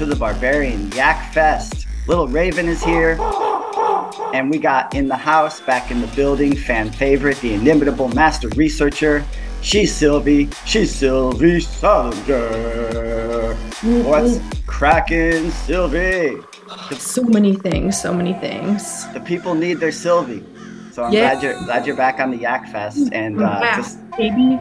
to the Barbarian Yak Fest. Little Raven is here. And we got in the house, back in the building, fan favorite, the inimitable master researcher. She's Sylvie. She's Sylvie Salinger. What's cracking, Sylvie? So many things, so many things. The people need their Sylvie. So I'm Yeah. glad you're glad you're back on the Yak Fest. And uh, just baby.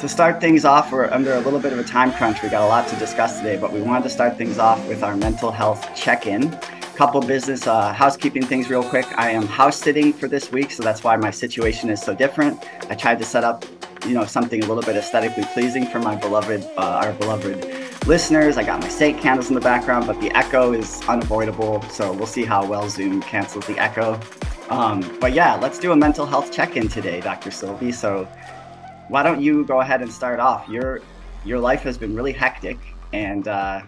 To start things off, we're under a little bit of a time crunch. We got a lot to discuss today, but we wanted to start things off with our mental health check-in. Couple business uh, housekeeping things real quick. I am house sitting for this week, so that's why my situation is so different. I tried to set up, you know, something a little bit aesthetically pleasing for my beloved, uh, our beloved listeners. I got my steak candles in the background, but the echo is unavoidable, so we'll see how well Zoom cancels the echo. Um, but yeah, let's do a mental health check-in today, Dr. Sylvie. So why don't you go ahead and start off? Your your life has been really hectic, and uh,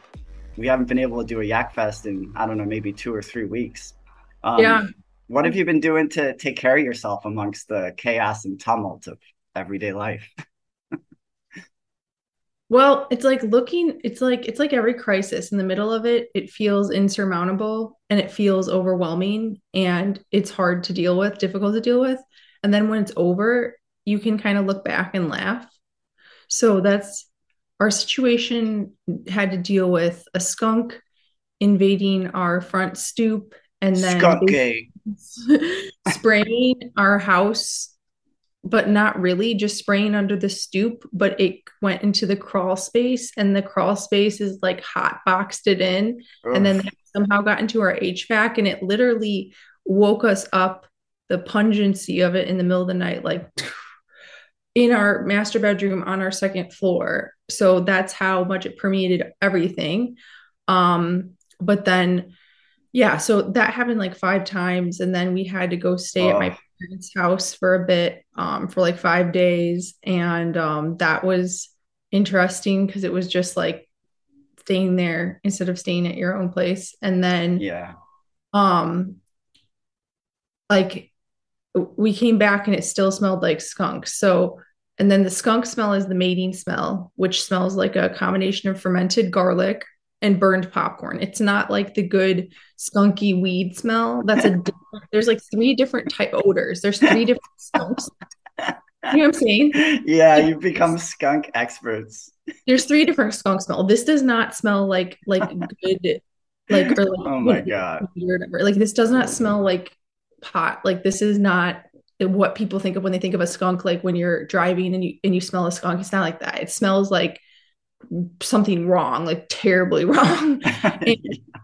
we haven't been able to do a Yak Fest in I don't know maybe two or three weeks. Um, Yeah. What have you been doing to take care of yourself amongst the chaos and tumult of everyday life? Well, it's like looking, it's like it's like every crisis in the middle of it, it feels insurmountable and it feels overwhelming and it's hard to deal with, difficult to deal with. And then when it's over, you can kind of look back and laugh. So that's our situation had to deal with a skunk invading our front stoop and then spraying our house but not really just spraying under the stoop but it went into the crawl space and the crawl space is like hot boxed it in and then somehow got into our HVAC and it literally woke us up the pungency of it in the middle of the night like in our master bedroom on our second floor so that's how much it permeated everything um but then yeah so that happened like five times and then we had to go stay at my Oh. parents house for a bit um for like five days and um that was interesting because it was just like staying there instead of staying at your own place and then yeah. um like we came back and it still smelled like skunk. So and then the skunk smell is the mating smell which smells like a combination of fermented garlic and burned popcorn. It's not like the good skunky weed smell. That's a there's like three different type odors. There's three different skunks. You know what i'm saying? Yeah, you've become skunk experts. there's three different skunk smell this does not smell like like good like or like Oh my god. Like this does not smell like pot. Like this is not what people think of when they think of a skunk. Like when you're driving and you and you smell a skunk, it's not like that. It smells like something wrong, like terribly wrong. the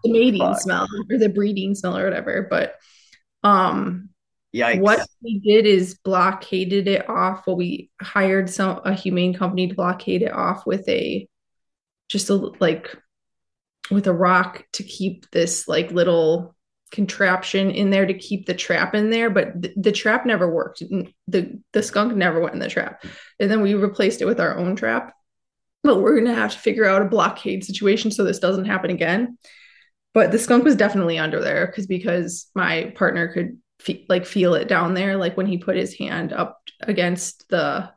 mating Fuck. smell or the breeding smell or whatever. But um Yikes. what we did is blockaded it off. Well, we hired some a humane company to blockade it off with a just a like with a rock to keep this like little contraption in there to keep the trap in there but th- the trap never worked. The the skunk never went in the trap. And then we replaced it with our own trap. But we're gonna have to figure out a blockade situation so this doesn't happen again. But the skunk was definitely under there because because my partner could fe- like feel it down there like when he put his hand up against the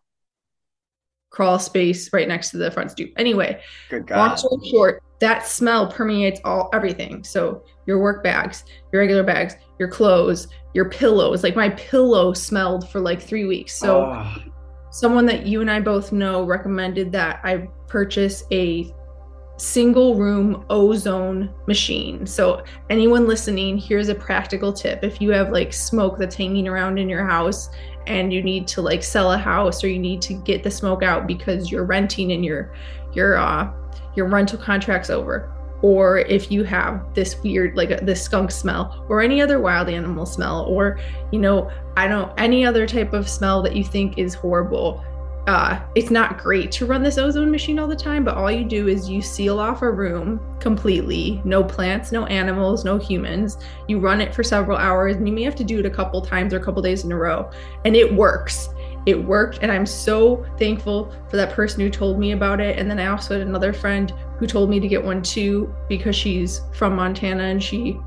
crawl space right next to the front stoop. Anyway Good Long God. story short, that smell permeates all everything. So your work bags, your regular bags, your clothes, your pillows. Like my pillow smelled for like three weeks. So Oh, someone that you and I both know recommended that I purchase a single room ozone machine. So anyone listening, here's a practical tip. If you have like smoke that's hanging around in your house and you need to like sell a house or you need to get the smoke out because you're renting and you're you're uh your rental contract's over or if you have this weird like this skunk smell or any other wild animal smell or you know i don't any other type of smell that you think is horrible uh it's not great to run this ozone machine all the time but all you do is you seal off a room completely no plants no animals no humans. You run it for several hours and you may have to do it a couple times or a couple days in a row and it works it worked and i'm so thankful for that person who told me about it and then i also had another friend who told me to get one too because she's from montana and she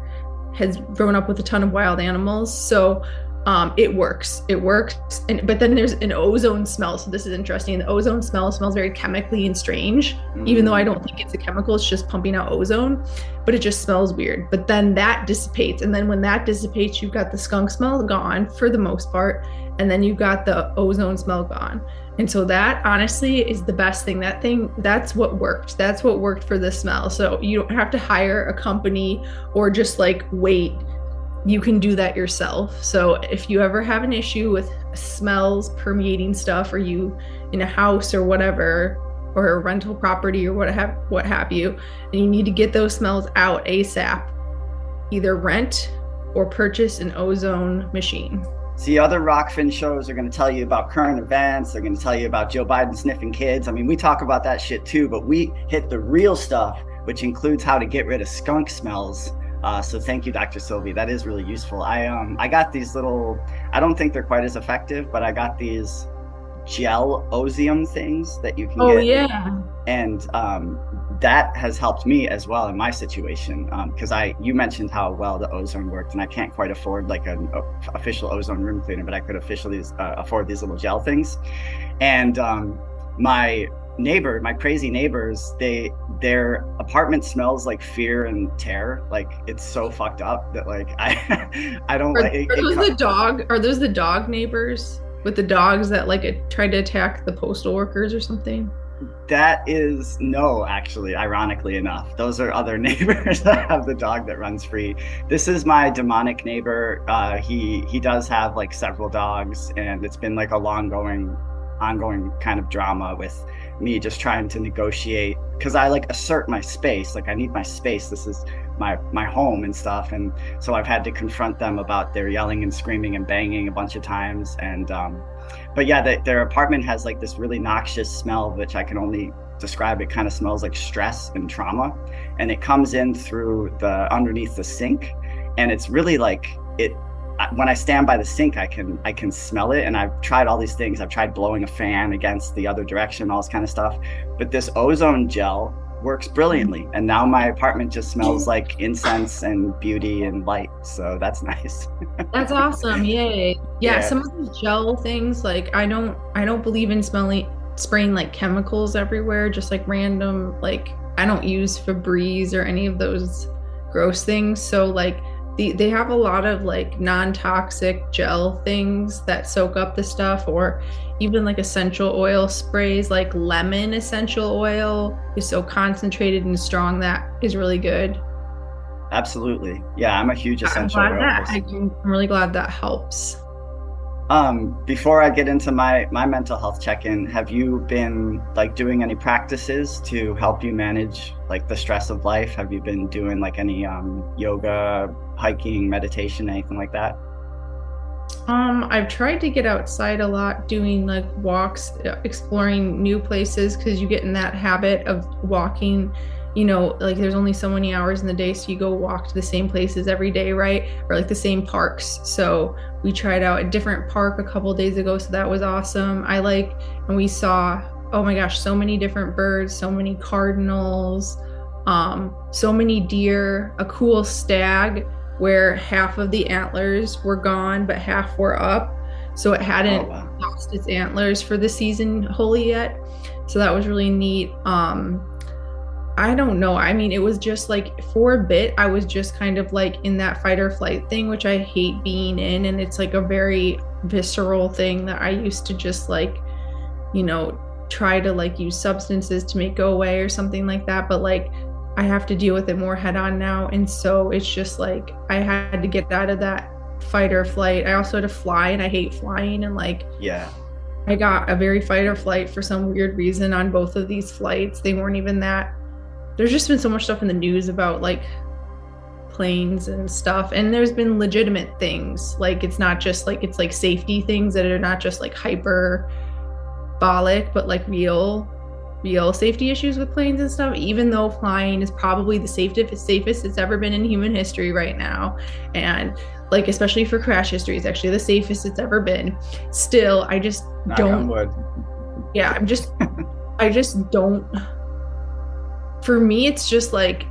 has grown up with a ton of wild animals so um, it works. It works. And but then there's an ozone smell. So this is interesting. The ozone smell smells very chemically and strange, mm. even though I don't think it's a chemical. It's just pumping out ozone, but it just smells weird. But then that dissipates, and then when that dissipates, you've got the skunk smell gone for the most part, and then you've got the ozone smell gone. And so that honestly is the best thing. That thing, that's what worked. That's what worked for the smell. So you don't have to hire a company or just like wait you can do that yourself. So if you ever have an issue with smells permeating stuff or you in a house or whatever or a rental property or what have what have you and you need to get those smells out ASAP, either rent or purchase an ozone machine. See, other Rokfin shows are going to tell you about current events. They're going to tell you about Joe Biden sniffing kids. I mean, we talk about that shit too, but we hit the real stuff, which includes how to get rid of skunk smells uh, so thank you, Dr. Sylvie. That is really useful. I um I got these little. I don't think they're quite as effective, but I got these gel Ozium things that you can oh, get. Oh yeah. And um, that has helped me as well in my situation because um, I you mentioned how well the ozone worked, and I can't quite afford like an official ozone room cleaner, but I could officially uh, afford these little gel things. And um, my neighbor, my crazy neighbors, they their apartment smells like fear and terror. Like it's so fucked up that like I I don't are, like. It, are those the dog? Are those the dog neighbors with the dogs that like it, tried to attack the postal workers or something? That is no, actually, ironically enough, those are other neighbors that have the dog that runs free. This is my demonic neighbor. Uh, he he does have like several dogs, and it's been like a long going, ongoing kind of drama with me just trying to negotiate because I like assert my space. Like I need my space. This is my my home and stuff. And so I've had to confront them about their yelling and screaming and banging a bunch of times. And um, but yeah, the, their apartment has like this really noxious smell, which I can only describe. It kind of smells like stress and trauma, and it comes in through the underneath the sink, and it's really like it when I stand by the sink, I can I can smell it, and I've tried all these things. I've tried blowing a fan against the other direction, all this kind of stuff. But this ozone gel works brilliantly, and now my apartment just smells like incense and beauty and light. So that's nice. that's awesome! Yay! Yeah, yeah, some of these gel things, like I don't I don't believe in smelling spraying like chemicals everywhere, just like random like I don't use Febreze or any of those gross things. So like the, they have a lot of like non-toxic gel things that soak up the stuff or even like essential oil sprays like lemon essential oil is so concentrated and strong that is really good. Absolutely. Yeah i'm a huge essential I'm oil that, i'm really glad that helps. Um, before I get into my my mental health check-in, have you been like doing any practices to help you manage like the stress of life? Have you been doing like any um, yoga, hiking, meditation, anything like that? Um, I've tried to get outside a lot, doing like walks, exploring new places because you get in that habit of walking you know, like there's only so many hours in the day, so you go walk to the same places every day, right? Or like the same parks. So we tried out a different park a couple days ago, so that was awesome. I like, and we saw, oh my gosh, so many different birds, so many cardinals, um, so many deer, a cool stag where half of the antlers were gone, but half were up. So it hadn't oh, wow. lost its antlers for the season wholly yet. So that was really neat. Um, I don't know. I mean, it was just like for a bit, I was just kind of like in that fight or flight thing, which I hate being in. And it's like a very visceral thing that I used to just like, you know, try to like use substances to make go away or something like that. But like, I have to deal with it more head on now. And so it's just like, I had to get out of that fight or flight. I also had to fly and I hate flying. And like, yeah. I got a very fight or flight for some weird reason on both of these flights. They weren't even that there's just been so much stuff in the news about like planes and stuff and there's been legitimate things like it's not just like it's like safety things that are not just like hyperbolic but like real real safety issues with planes and stuff even though flying is probably the safest safest it's ever been in human history right now and like especially for crash history it's actually the safest it's ever been still i just Knock don't yeah i'm just i just don't for me it's just like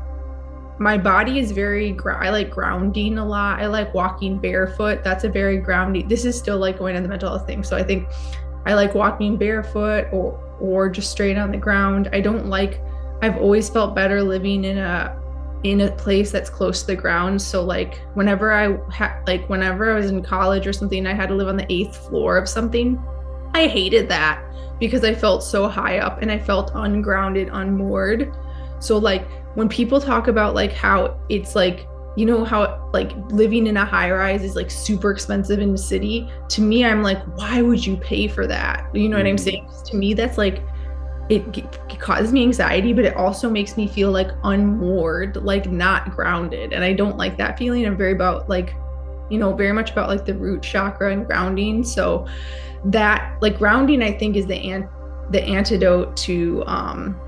my body is very I like grounding a lot. I like walking barefoot. That's a very grounding. This is still like going on the mental health thing. So I think I like walking barefoot or or just straight on the ground. I don't like I've always felt better living in a in a place that's close to the ground. So like whenever I had like whenever I was in college or something, I had to live on the eighth floor of something. I hated that because I felt so high up and I felt ungrounded, unmoored. So like when people talk about like how it's like you know how like living in a high rise is like super expensive in the city to me i'm like why would you pay for that you know mm-hmm. what i'm mm-hmm. saying to me that's like it, it causes me anxiety, but it also makes me feel like unmoored, like not grounded. And I don't like that feeling. I'm very about like, you know, very much about like the root chakra and grounding. So that like grounding, I think is the an- the antidote to um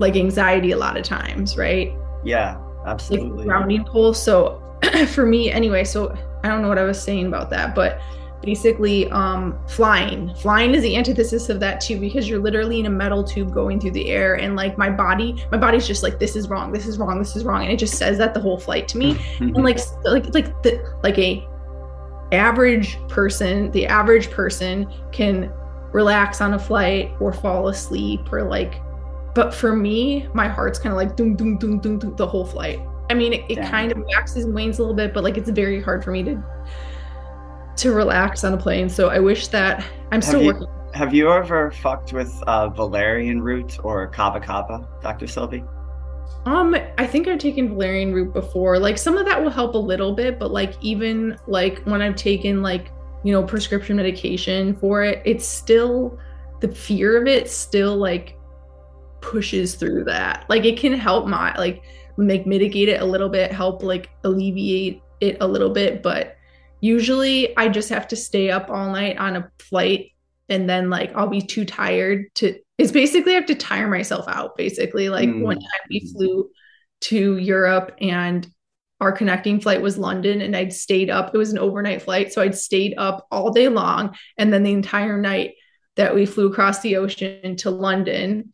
like anxiety a lot of times, right? Yeah, absolutely. Like grounding pull. So for me anyway, so I don't know what I was saying about that, but basically um, flying. Flying is the antithesis of that too, because you're literally in a metal tube going through the air, and like my body, my body's just like this is wrong, this is wrong, this is wrong, and it just says that the whole flight to me, and like like like the like a average person, the average person can relax on a flight or fall asleep or like but for me my heart's kind of like doom doom doom doom doom the whole flight i mean it, it kind of waxes and wanes a little bit but like it's very hard for me to to relax on a plane. So I wish that I'm still you, working. Have you ever fucked with uh, valerian root or kava kava, Dr. Sylvie? Um, I think I've taken valerian root before. Like some of that will help a little bit, but like even like when I've taken like you know prescription medication for it, it's still the fear of it still like pushes through that. Like it can help my like make mitigate it a little bit, help like alleviate it a little bit, but usually I just have to stay up all night on a flight and then like I'll be too tired to it's basically I have to tire myself out basically like mm. one time we flew to Europe and our connecting flight was London and I'd stayed up it was an overnight flight so I'd stayed up all day long and then the entire night that we flew across the ocean to London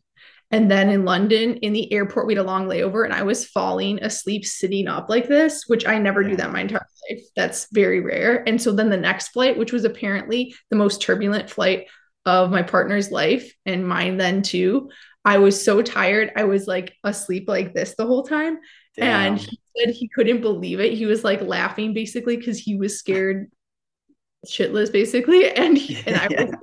and then in London, in the airport, we had a long layover and I was falling asleep sitting up like this, which I never yeah. do that my entire life. That's very rare. And so then the next flight, which was apparently the most turbulent flight of my partner's life and mine then too, I was so tired. I was like asleep like this the whole time. Damn. And he said he couldn't believe it. He was like laughing basically because he was scared shitless basically. And, he, and I was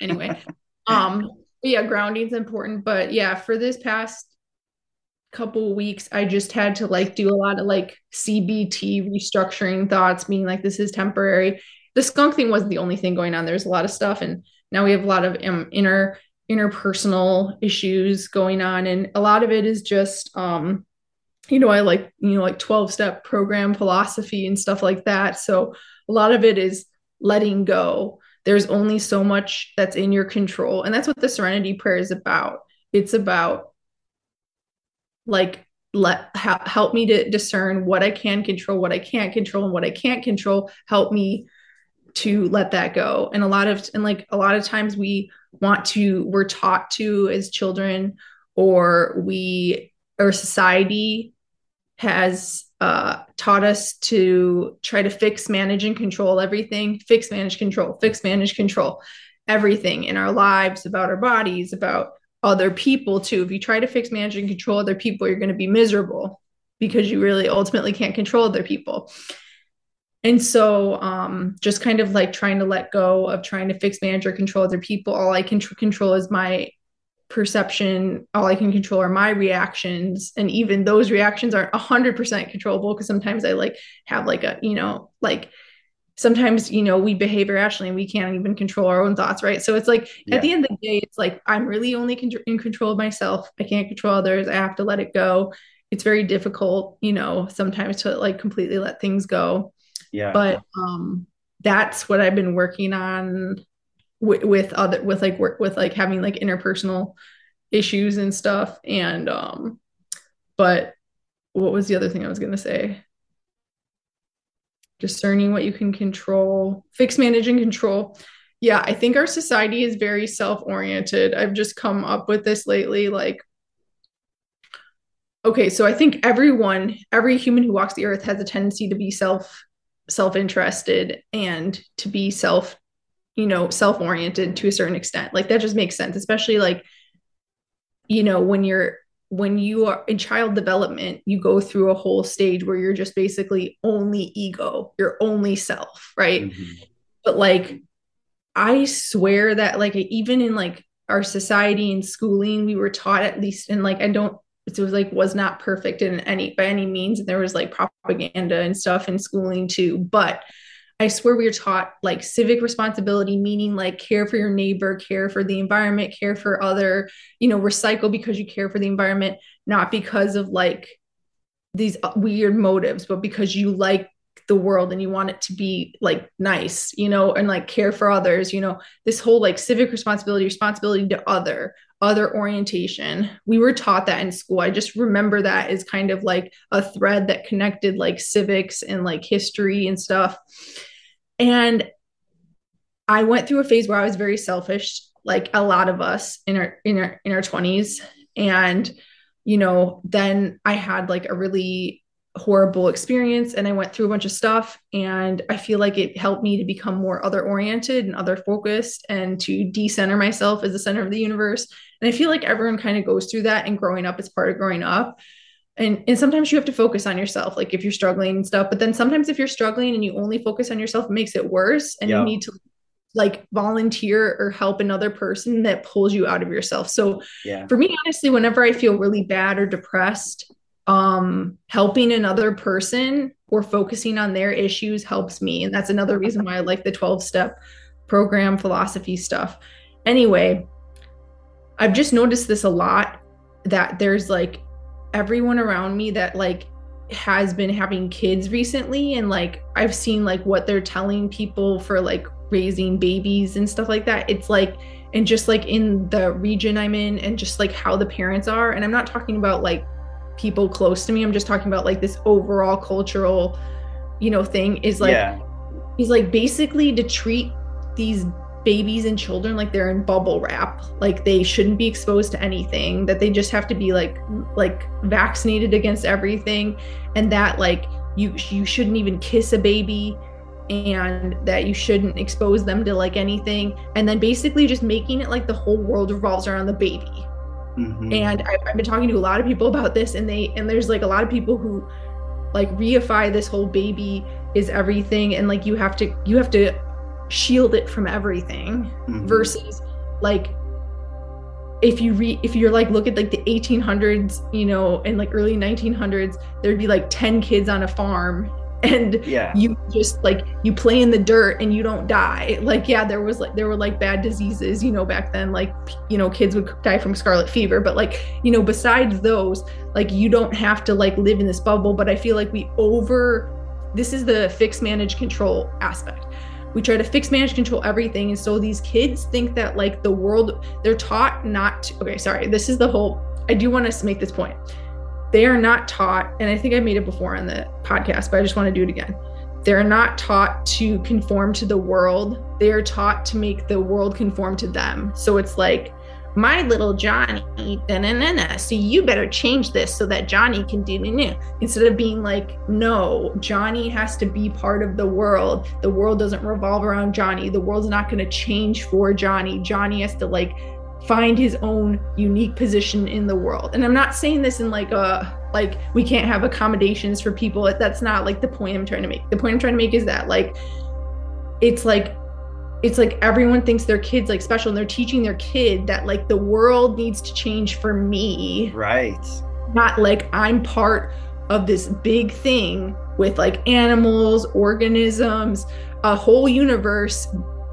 anyway. Um, yeah, grounding's important. But yeah, for this past couple weeks, I just had to like do a lot of like CBT restructuring thoughts, being like, this is temporary. The skunk thing wasn't the only thing going on. There's a lot of stuff. And now we have a lot of um, inner interpersonal issues going on. And a lot of it is just um, you know, I like, you know, like 12 step program philosophy and stuff like that. So a lot of it is letting go there's only so much that's in your control. And that's what the serenity prayer is about. It's about like let ha- help me to discern what i can control what i can't control and what i can't control. Help me to let that go. And a lot of and like a lot of times we want to we're taught to as children or we or society has uh, taught us to try to fix, manage, and control everything. Fix, manage, control, fix, manage, control everything in our lives, about our bodies, about other people too. If you try to fix, manage, and control other people, you're going to be miserable because you really ultimately can't control other people. And so, um, just kind of like trying to let go of trying to fix, manage, or control other people. All I can tr- control is my perception all i can control are my reactions. And even those reactions aren't 100% controllable because sometimes i like have like a you know like sometimes you know we behave irrationally and we can't even control our own thoughts right? So it's like yeah. at the end of the day it's like i'm really only con- in control of myself. I can't control others. I have to let it go. It's very difficult you know sometimes to like completely let things go. Yeah. But um that's what i've been working on with, with other with like work with like having like interpersonal issues and stuff and um but what was the other thing i was going to say? Discerning what you can control fix manage and control. Yeah i think our society is very self-oriented. I've just come up with this lately like okay so i think everyone every human who walks the earth has a tendency to be self self-interested and to be self you know self-oriented to a certain extent like that just makes sense especially like you know when you're when you are in child development you go through a whole stage where you're just basically only ego you're only self right mm-hmm. but like i swear that like even in like our society and schooling we were taught at least and like i don't it was like was not perfect in any by any means and there was like propaganda and stuff in schooling too but i swear we were taught like civic responsibility meaning like care for your neighbor care for the environment care for other you know recycle because you care for the environment not because of like these uh, weird motives but because you like the world and you want it to be like nice you know and like care for others you know this whole like civic responsibility responsibility to other other orientation. We were taught that in school. I just remember that as kind of like a thread that connected like civics and like history and stuff. And I went through a phase where I was very selfish, like a lot of us in our in our in our 20s. And you know, then I had like a really horrible experience and I went through a bunch of stuff and I feel like it helped me to become more other oriented and other focused and to decenter myself as the center of the universe. And I feel like everyone kind of goes through that and growing up is part of growing up. And and sometimes you have to focus on yourself like if you're struggling and stuff, but then sometimes if you're struggling and you only focus on yourself it makes it worse and yeah. you need to like volunteer or help another person that pulls you out of yourself. So yeah. for me honestly whenever I feel really bad or depressed um helping another person or focusing on their issues helps me and that's another reason why i like the 12 step program philosophy stuff anyway i've just noticed this a lot that there's like everyone around me that like has been having kids recently and like i've seen like what they're telling people for like raising babies and stuff like that it's like and just like in the region i'm in and just like how the parents are and i'm not talking about like people close to me. I'm just talking about like this overall cultural, you know, thing is like yeah. he's like basically to treat these babies and children like they're in bubble wrap. Like they shouldn't be exposed to anything that they just have to be like like vaccinated against everything and that like you you shouldn't even kiss a baby and that you shouldn't expose them to like anything. And then basically just making it like the whole world revolves around the baby. Mm-hmm. And I, I've been talking to a lot of people about this, and they and there's like a lot of people who like reify this whole baby is everything, and like you have to you have to shield it from everything mm-hmm. versus like if you read if you're like look at like the 1800s you know and like early 1900s there'd be like 10 kids on a farm and yeah. you just like you play in the dirt and you don't die like yeah there was like there were like bad diseases you know back then like you know kids would die from scarlet fever but like you know besides those like you don't have to like live in this bubble but i feel like we over this is the fix manage control aspect we try to fix manage control everything and so these kids think that like the world they're taught not to okay sorry this is the whole i do want to make this point they are not taught, and I think I made it before on the podcast, but I just want to do it again. They're not taught to conform to the world. They are taught to make the world conform to them. So it's like, my little Johnny, na-na-na-na, so you better change this so that Johnny can do na instead of being like, no, Johnny has to be part of the world. The world doesn't revolve around Johnny. The world's not going to change for Johnny. Johnny has to like find his own unique position in the world. And I'm not saying this in like a like we can't have accommodations for people. That's not like the point I'm trying to make. The point I'm trying to make is that like it's like it's like everyone thinks their kids like special and they're teaching their kid that like the world needs to change for me. Right. Not like I'm part of this big thing with like animals, organisms, a whole universe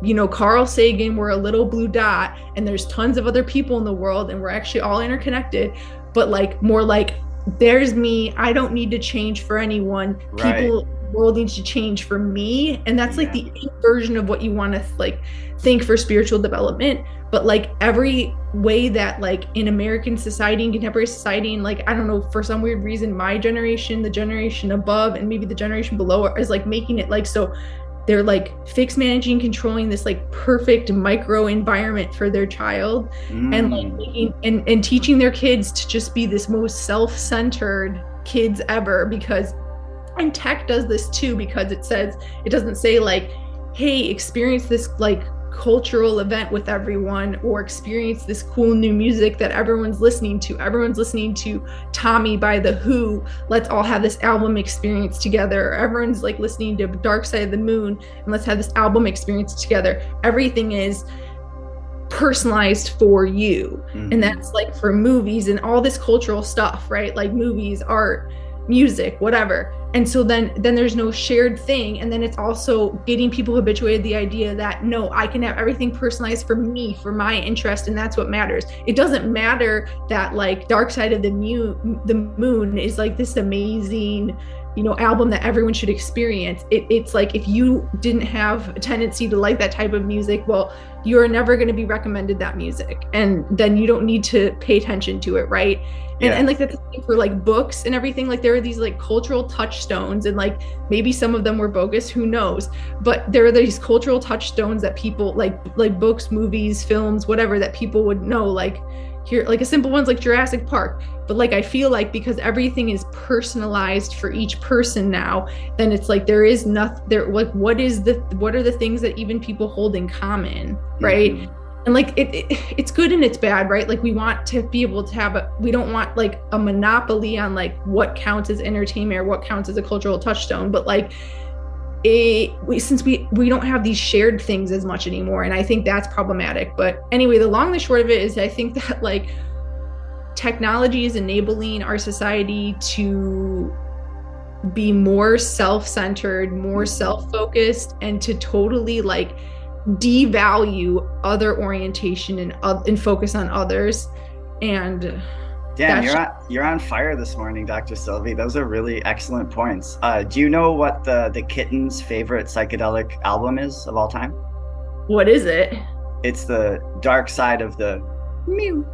you know, Carl Sagan, we're a little blue dot, and there's tons of other people in the world, and we're actually all interconnected, but like more like there's me, I don't need to change for anyone. Right. People world needs to change for me. And that's like the version of what you want to like think for spiritual development. But like every way that like in American society and contemporary society, and like I don't know, for some weird reason, my generation, the generation above, and maybe the generation below is like making it like so they're like fix managing controlling this like perfect micro environment for their child mm. and like mm. and, and teaching their kids to just be this most self-centered kids ever because and tech does this too because it says it doesn't say like hey experience this like cultural event with everyone or experience this cool new music that everyone's listening to. Everyone's listening to Tommy by The Who. Let's all have this album experience together. Everyone's like listening to Dark Side of the Moon and let's have this album experience together. Everything is personalized for you. Mm-hmm. And that's like for movies and all this cultural stuff, right? Like movies, art, music, whatever and so then then there's no shared thing. And then it's also getting people habituated the idea that no i can have everything personalized for me for my interest and that's what matters. It doesn't matter that like dark side of the moon the moon is like this amazing you know album that everyone should experience. It, it's like if you didn't have a tendency to like that type of music well you're never going to be recommended that music. And then you don't need to pay attention to it right and, yeah. and like that's for like books and everything like there are these like cultural touchstones and like maybe some of them were bogus who knows? But there are these cultural touchstones that people like like books movies films whatever that people would know like here like a simple one's like Jurassic Park. But like I feel like because everything is personalized for each person now then it's like there is nothing there like what is the what are the things that even people hold in common right? mm-hmm and like it, it, it's good and it's bad right? Like we want to be able to have a we don't want like a monopoly on like what counts as entertainment or what counts as a cultural touchstone but like it we, since we we don't have these shared things as much anymore and i think that's problematic. But anyway the long and the short of it is i think that like technology is enabling our society to be more self-centered more mm-hmm. self-focused and to totally like devalue other orientation and uh, and focus on others and Damn, you're on, you're on fire this morning, Dr. Sylvie. Those are really excellent points. Uh, do you know what the the Kitten's favorite psychedelic album is of all time? What is it? It's the Dark Side of the Mew.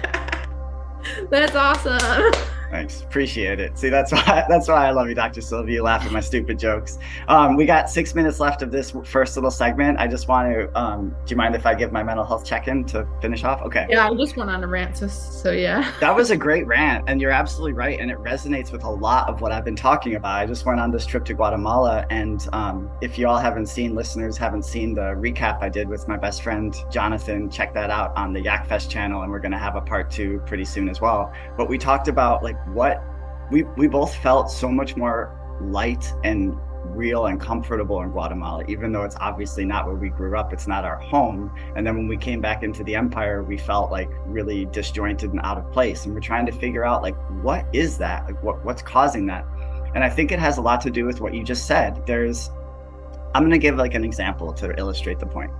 That's awesome. Thanks, appreciate it. See, that's why that's why I love you, Dr. Sylvia. You laugh at my stupid jokes. Um, we got six minutes left of this first little segment. I just want to. Um, do you mind if I give my mental health check-in to finish off? Okay. Yeah, I just went on a rant, so, so yeah. That was a great rant, and you're absolutely right, and it resonates with a lot of what I've been talking about. I just went on this trip to Guatemala, and um, if you all haven't seen, listeners haven't seen the recap I did with my best friend Jonathan, check that out on the Yakfest channel, and we're going to have a part two pretty soon as well. But we talked about like what we we both felt so much more light and real and comfortable in Guatemala, even though it's obviously not where we grew up. It's not our home. And then when we came back into the empire, we felt like really disjointed and out of place. And we're trying to figure out like what is that? Like what what's causing that? And I think it has a lot to do with what you just said. There's I'm gonna give like an example to illustrate the point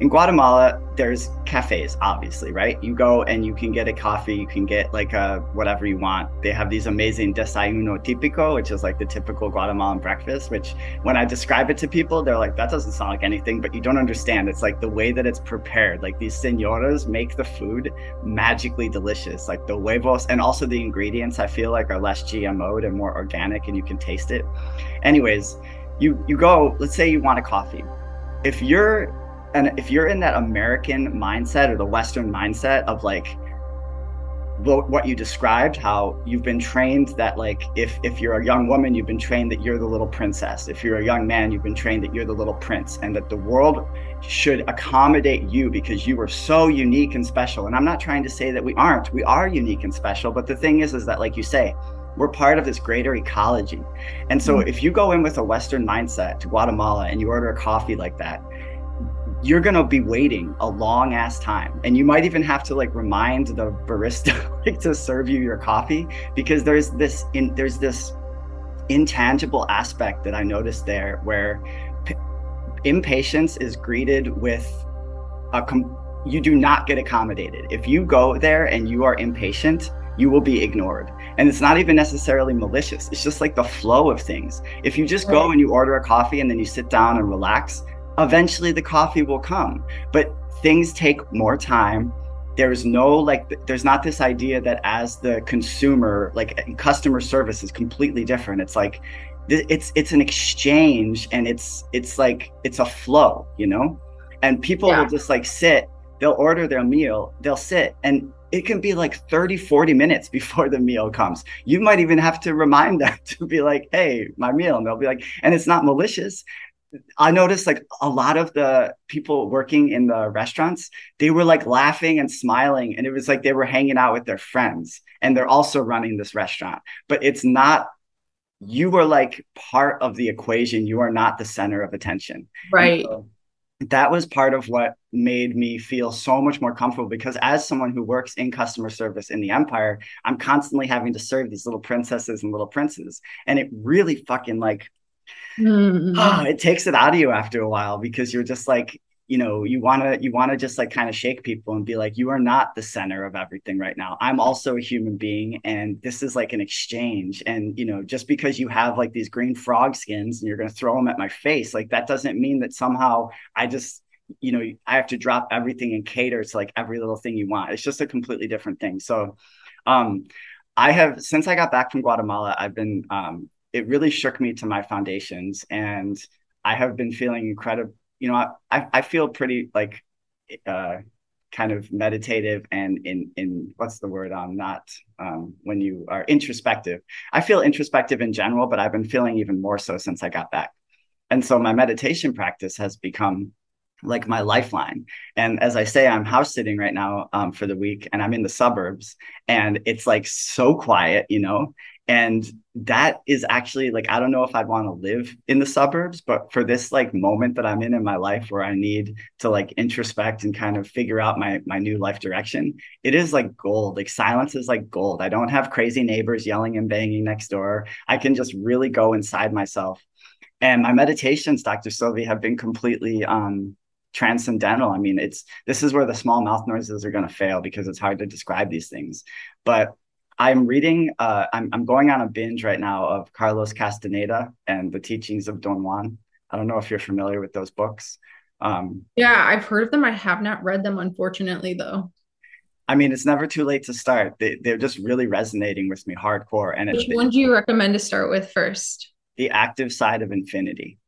in Guatemala, there's cafes, obviously, right? You go and you can get a coffee, you can get like a whatever you want. They have these amazing desayuno típico, which is like the typical Guatemalan breakfast, which when I describe it to people, they're like, that doesn't sound like anything, but you don't understand. It's like the way that it's prepared. Like these senoras make the food magically delicious. Like the huevos and also the ingredients, I feel like are less GMO'd and more organic and you can taste it. Anyways, you you go, let's say you want a coffee. If you're and if you're in that American mindset or the Western mindset of like what you described, how you've been trained that like if if you're a young woman, you've been trained that you're the little princess. If you're a young man, you've been trained that you're the little prince, and that the world should accommodate you because you are so unique and special. And I'm not trying to say that we aren't. We are unique and special. But the thing is, is that like you say, we're part of this greater ecology. And so mm-hmm. if you go in with a Western mindset to Guatemala and you order a coffee like that, you're gonna be waiting a long ass time. And you might even have to like remind the barista like to serve you your coffee because there's this in there's this intangible aspect that i noticed there where p- impatience is greeted with a com- you do not get accommodated. If you go there and you are impatient you will be ignored. And it's not even necessarily malicious. It's just like the flow of things. If you just go and you order a coffee and then you sit down and relax eventually the coffee will come. But things take more time. There's no like there's not this idea that as the consumer like customer service is completely different. It's like it's it's an exchange and it's it's like it's a flow you know? And people yeah. will just like sit they'll order their meal they'll sit and it can be like 30 40 minutes before the meal comes. You might even have to remind them to be like hey my meal and they'll be like and it's not malicious I noticed like a lot of the people working in the restaurants, they were like laughing and smiling. And it was like they were hanging out with their friends and they're also running this restaurant. But it's not, you are like part of the equation. You are not the center of attention. Right. So that was part of what made me feel so much more comfortable because as someone who works in customer service in the empire, I'm constantly having to serve these little princesses and little princes. And it really fucking like, mm-hmm. it takes it out of you after a while because you're just like, you know you want to you want to just like kind of shake people and be like you are not the center of everything right now. I'm also a human being and this is like an exchange. And you know just because you have like these green frog skins and you're going to throw them at my face like that doesn't mean that somehow i just you know i have to drop everything and cater to like every little thing you want. It's just a completely different thing. So um i have since i got back from guatemala i've been um it really shook me to my foundations and i have been feeling incredible you know, I, I feel pretty like uh, kind of meditative and in in what's the word I'm not um, when you are introspective. I feel introspective in general, but I've been feeling even more so since I got back. And so my meditation practice has become like my lifeline. And as I say, I'm house sitting right now um, for the week and I'm in the suburbs and it's like so quiet, you know, and that is actually like i don't know if i'd want to live in the suburbs but for this like moment that i'm in in my life where i need to like introspect and kind of figure out my my new life direction it is like gold. Like silence is like gold. I don't have crazy neighbors yelling and banging next door. I can just really go inside myself. And my meditations dr sylvie have been completely um transcendental. I mean it's this is where the small mouth noises are going to fail because it's hard to describe these things. But I'm reading, uh, I'm, I'm going on a binge right now of Carlos Castaneda and the teachings of Don Juan. I don't know if you're familiar with those books. Um, yeah, I've heard of them. I have not read them, unfortunately, though. I mean, it's never too late to start. They, they're just really resonating with me hardcore. And which one do you recommend to start with first? The active side of infinity.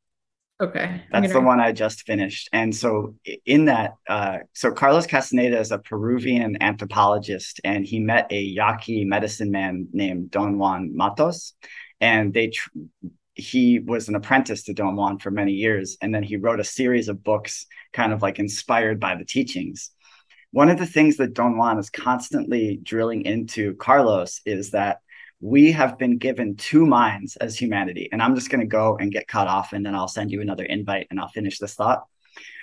Okay. That's the one I just finished. And so in that, uh, so Carlos Castaneda is a Peruvian anthropologist, and he met a Yaqui medicine man named Don Juan Matus, and they. Tr- he was an apprentice to Don Juan for many years, and then he wrote a series of books, kind of like inspired by the teachings. One of the things that Don Juan is constantly drilling into Carlos is that we have been given two minds as humanity. And I'm just going to go and get cut off, and then I'll send you another invite and I'll finish this thought.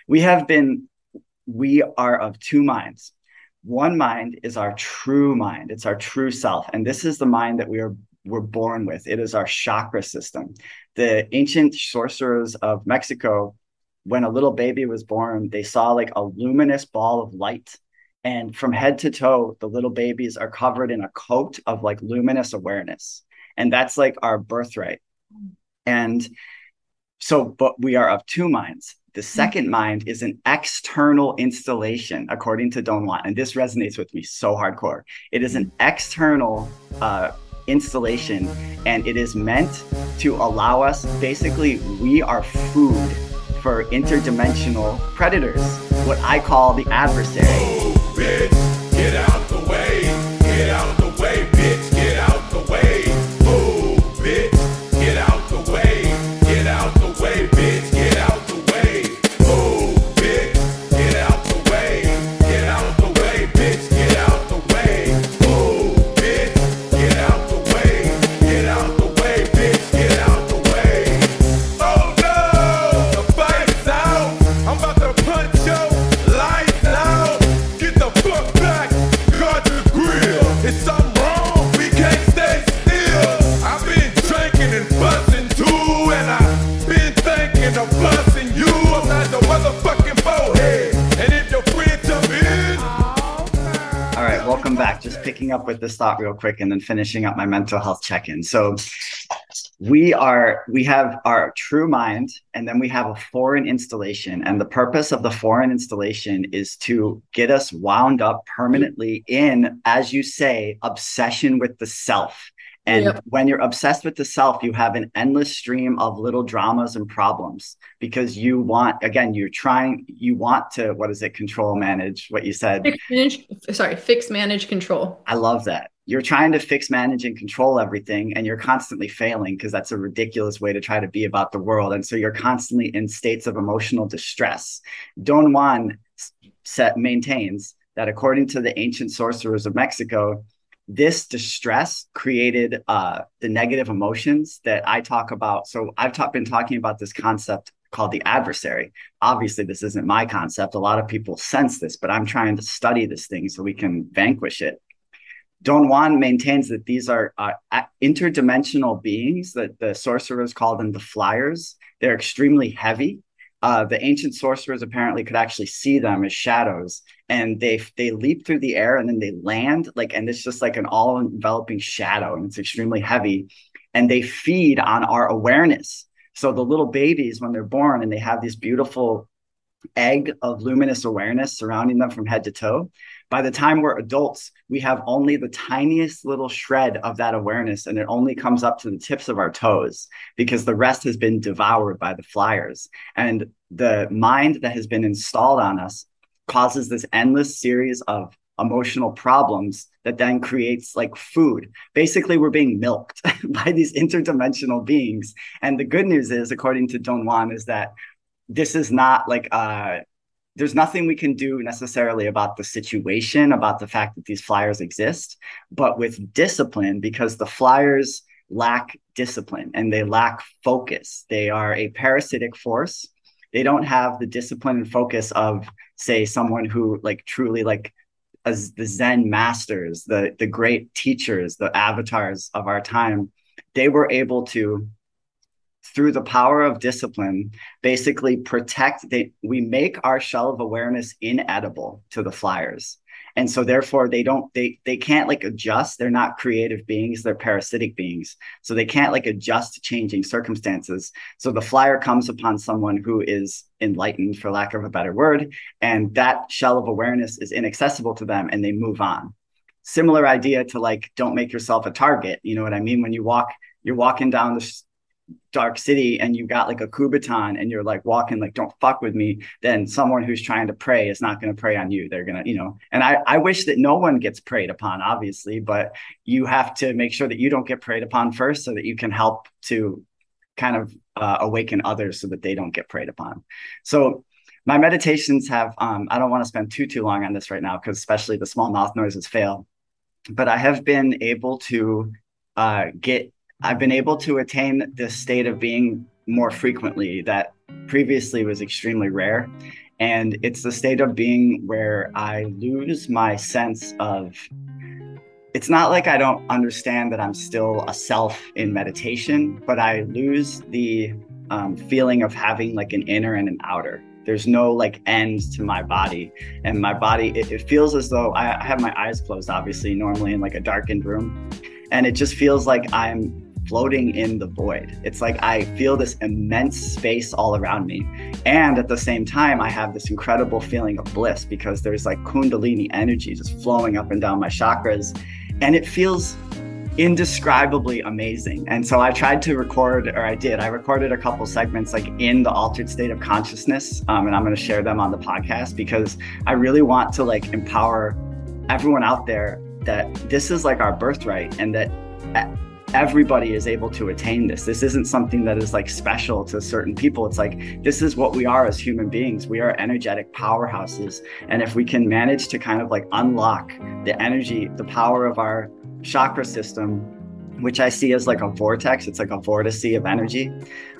We have been, we are of two minds. One mind is our true mind, it's our true self. And this is the mind that we are we're born with. It is our chakra system. The ancient sorcerers of Mexico, when a little baby was born, they saw like a luminous ball of light and from head to toe the little babies are covered in a coat of like luminous awareness. And that's like our birthright. And so but we are of two minds. The second mind is an external installation according to don juan and this resonates with me so hardcore. It is an external uh, installation and it is meant to allow us basically we are food for interdimensional predators what i call the adversary bitch. Get out the way, get out up with this thought real quick and then finishing up my mental health check in. So, we are we have our true mind and then we have a foreign installation and the purpose of the foreign installation is to get us wound up permanently in as you say obsession with the self And yep. when you're obsessed with the self, you have an endless stream of little dramas and problems because you want, again, you're trying, you want to, what is it, control, manage, what you said. Fix, manage, sorry, fix, manage, control. I love that. You're trying to fix, manage, and control everything, and you're constantly failing because that's a ridiculous way to try to be about the world. And so you're constantly in states of emotional distress. Don Juan set maintains that according to the ancient sorcerers of Mexico, this distress created uh, the negative emotions that I talk about. So I've ta- been talking about this concept called the adversary. Obviously, this isn't my concept. A lot of people sense this, but I'm trying to study this thing so we can vanquish it. Don Juan maintains that these are uh, interdimensional beings that the sorcerers call them the flyers. They're extremely heavy. Uh, the ancient sorcerers apparently could actually see them as shadows, and they they leap through the air and then they land like, and it's just like an all enveloping shadow, and it's extremely heavy, and they feed on our awareness. So the little babies, when they're born, and they have this beautiful egg of luminous awareness surrounding them from head to toe, by the time we're adults, we have only the tiniest little shred of that awareness, and it only comes up to the tips of our toes because the rest has been devoured by the flyers. And the mind that has been installed on us causes this endless series of emotional problems that then creates like food. Basically, we're being milked by these interdimensional beings. And the good news is, according to Don Juan, is that this is not like uh there's nothing we can do necessarily about the situation, about the fact that these flyers exist. But with discipline, because the flyers lack discipline and they lack focus, they are a parasitic force. They don't have the discipline and focus of, say, someone who like truly like as the Zen masters, the the great teachers, the avatars of our time, they were able to through the power of discipline basically protect they we make our shell of awareness inedible to the flyers. And so therefore they don't they they can't like adjust they're not creative beings they're parasitic beings. So they can't like adjust to changing circumstances. So the flyer comes upon someone who is enlightened for lack of a better word and that shell of awareness is inaccessible to them and they move on. Similar idea to like don't make yourself a target you know what i mean? When you walk you're walking down the dark city and you got like a Kubotan and you're like walking like don't fuck with me then someone who's trying to pray is not going to prey on you. They're going to you know and I, I wish that no one gets preyed upon obviously but you have to make sure that you don't get preyed upon first so that you can help to kind of uh, awaken others so that they don't get preyed upon. So my meditations have um, i don't want to spend too too long on this right now because especially the small mouth noises fail but i have been able to uh, get I've been able to attain this state of being more frequently that previously was extremely rare. And it's the state of being where I lose my sense of it's not like I don't understand that I'm still a self in meditation, but I lose the um, feeling of having like an inner and an outer. There's no like end to my body, and my body it, it feels as though I, I have my eyes closed, obviously, normally in like a darkened room, and it just feels like I'm floating in the void. It's like I feel this immense space all around me. And at the same time, I have this incredible feeling of bliss because there's like Kundalini energy just flowing up and down my chakras. And it feels indescribably amazing. And so I tried to record, or I did, I recorded a couple segments like in the altered state of consciousness. Um, and I'm going to share them on the podcast because I really want to like empower everyone out there that this is like our birthright and that everybody is able to attain this. This isn't something that is like special to certain people. It's like this is what we are as human beings. We are energetic powerhouses. And if we can manage to kind of like unlock the energy, the power of our chakra system, which I see as like a vortex, it's like a vortice of energy.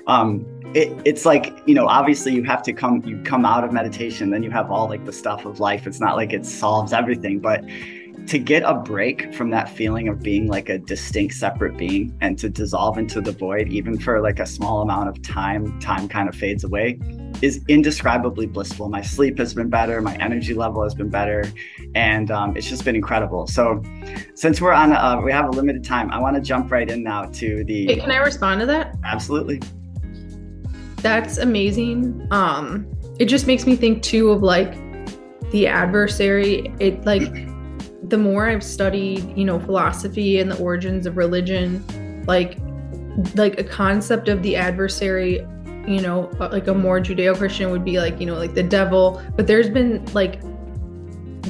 Um, it, it's like you know obviously you have to come you come out of meditation then you have all like the stuff of life it's not like it solves everything but to get a break from that feeling of being like a distinct separate being and to dissolve into the void even for like a small amount of time time kind of fades away is indescribably blissful. My sleep has been better. My energy level has been better. And um, it's just been incredible. So since we're on uh, we have a limited time i want to jump right in now to the hey, can i respond to that? Absolutely. That's amazing. Um it just makes me think too of like the adversary. It like the more I've studied, you know, philosophy and the origins of religion, like like a concept of the adversary, you know, uh, like a more Judeo-Christian would be like, you know, like the devil, but there's been like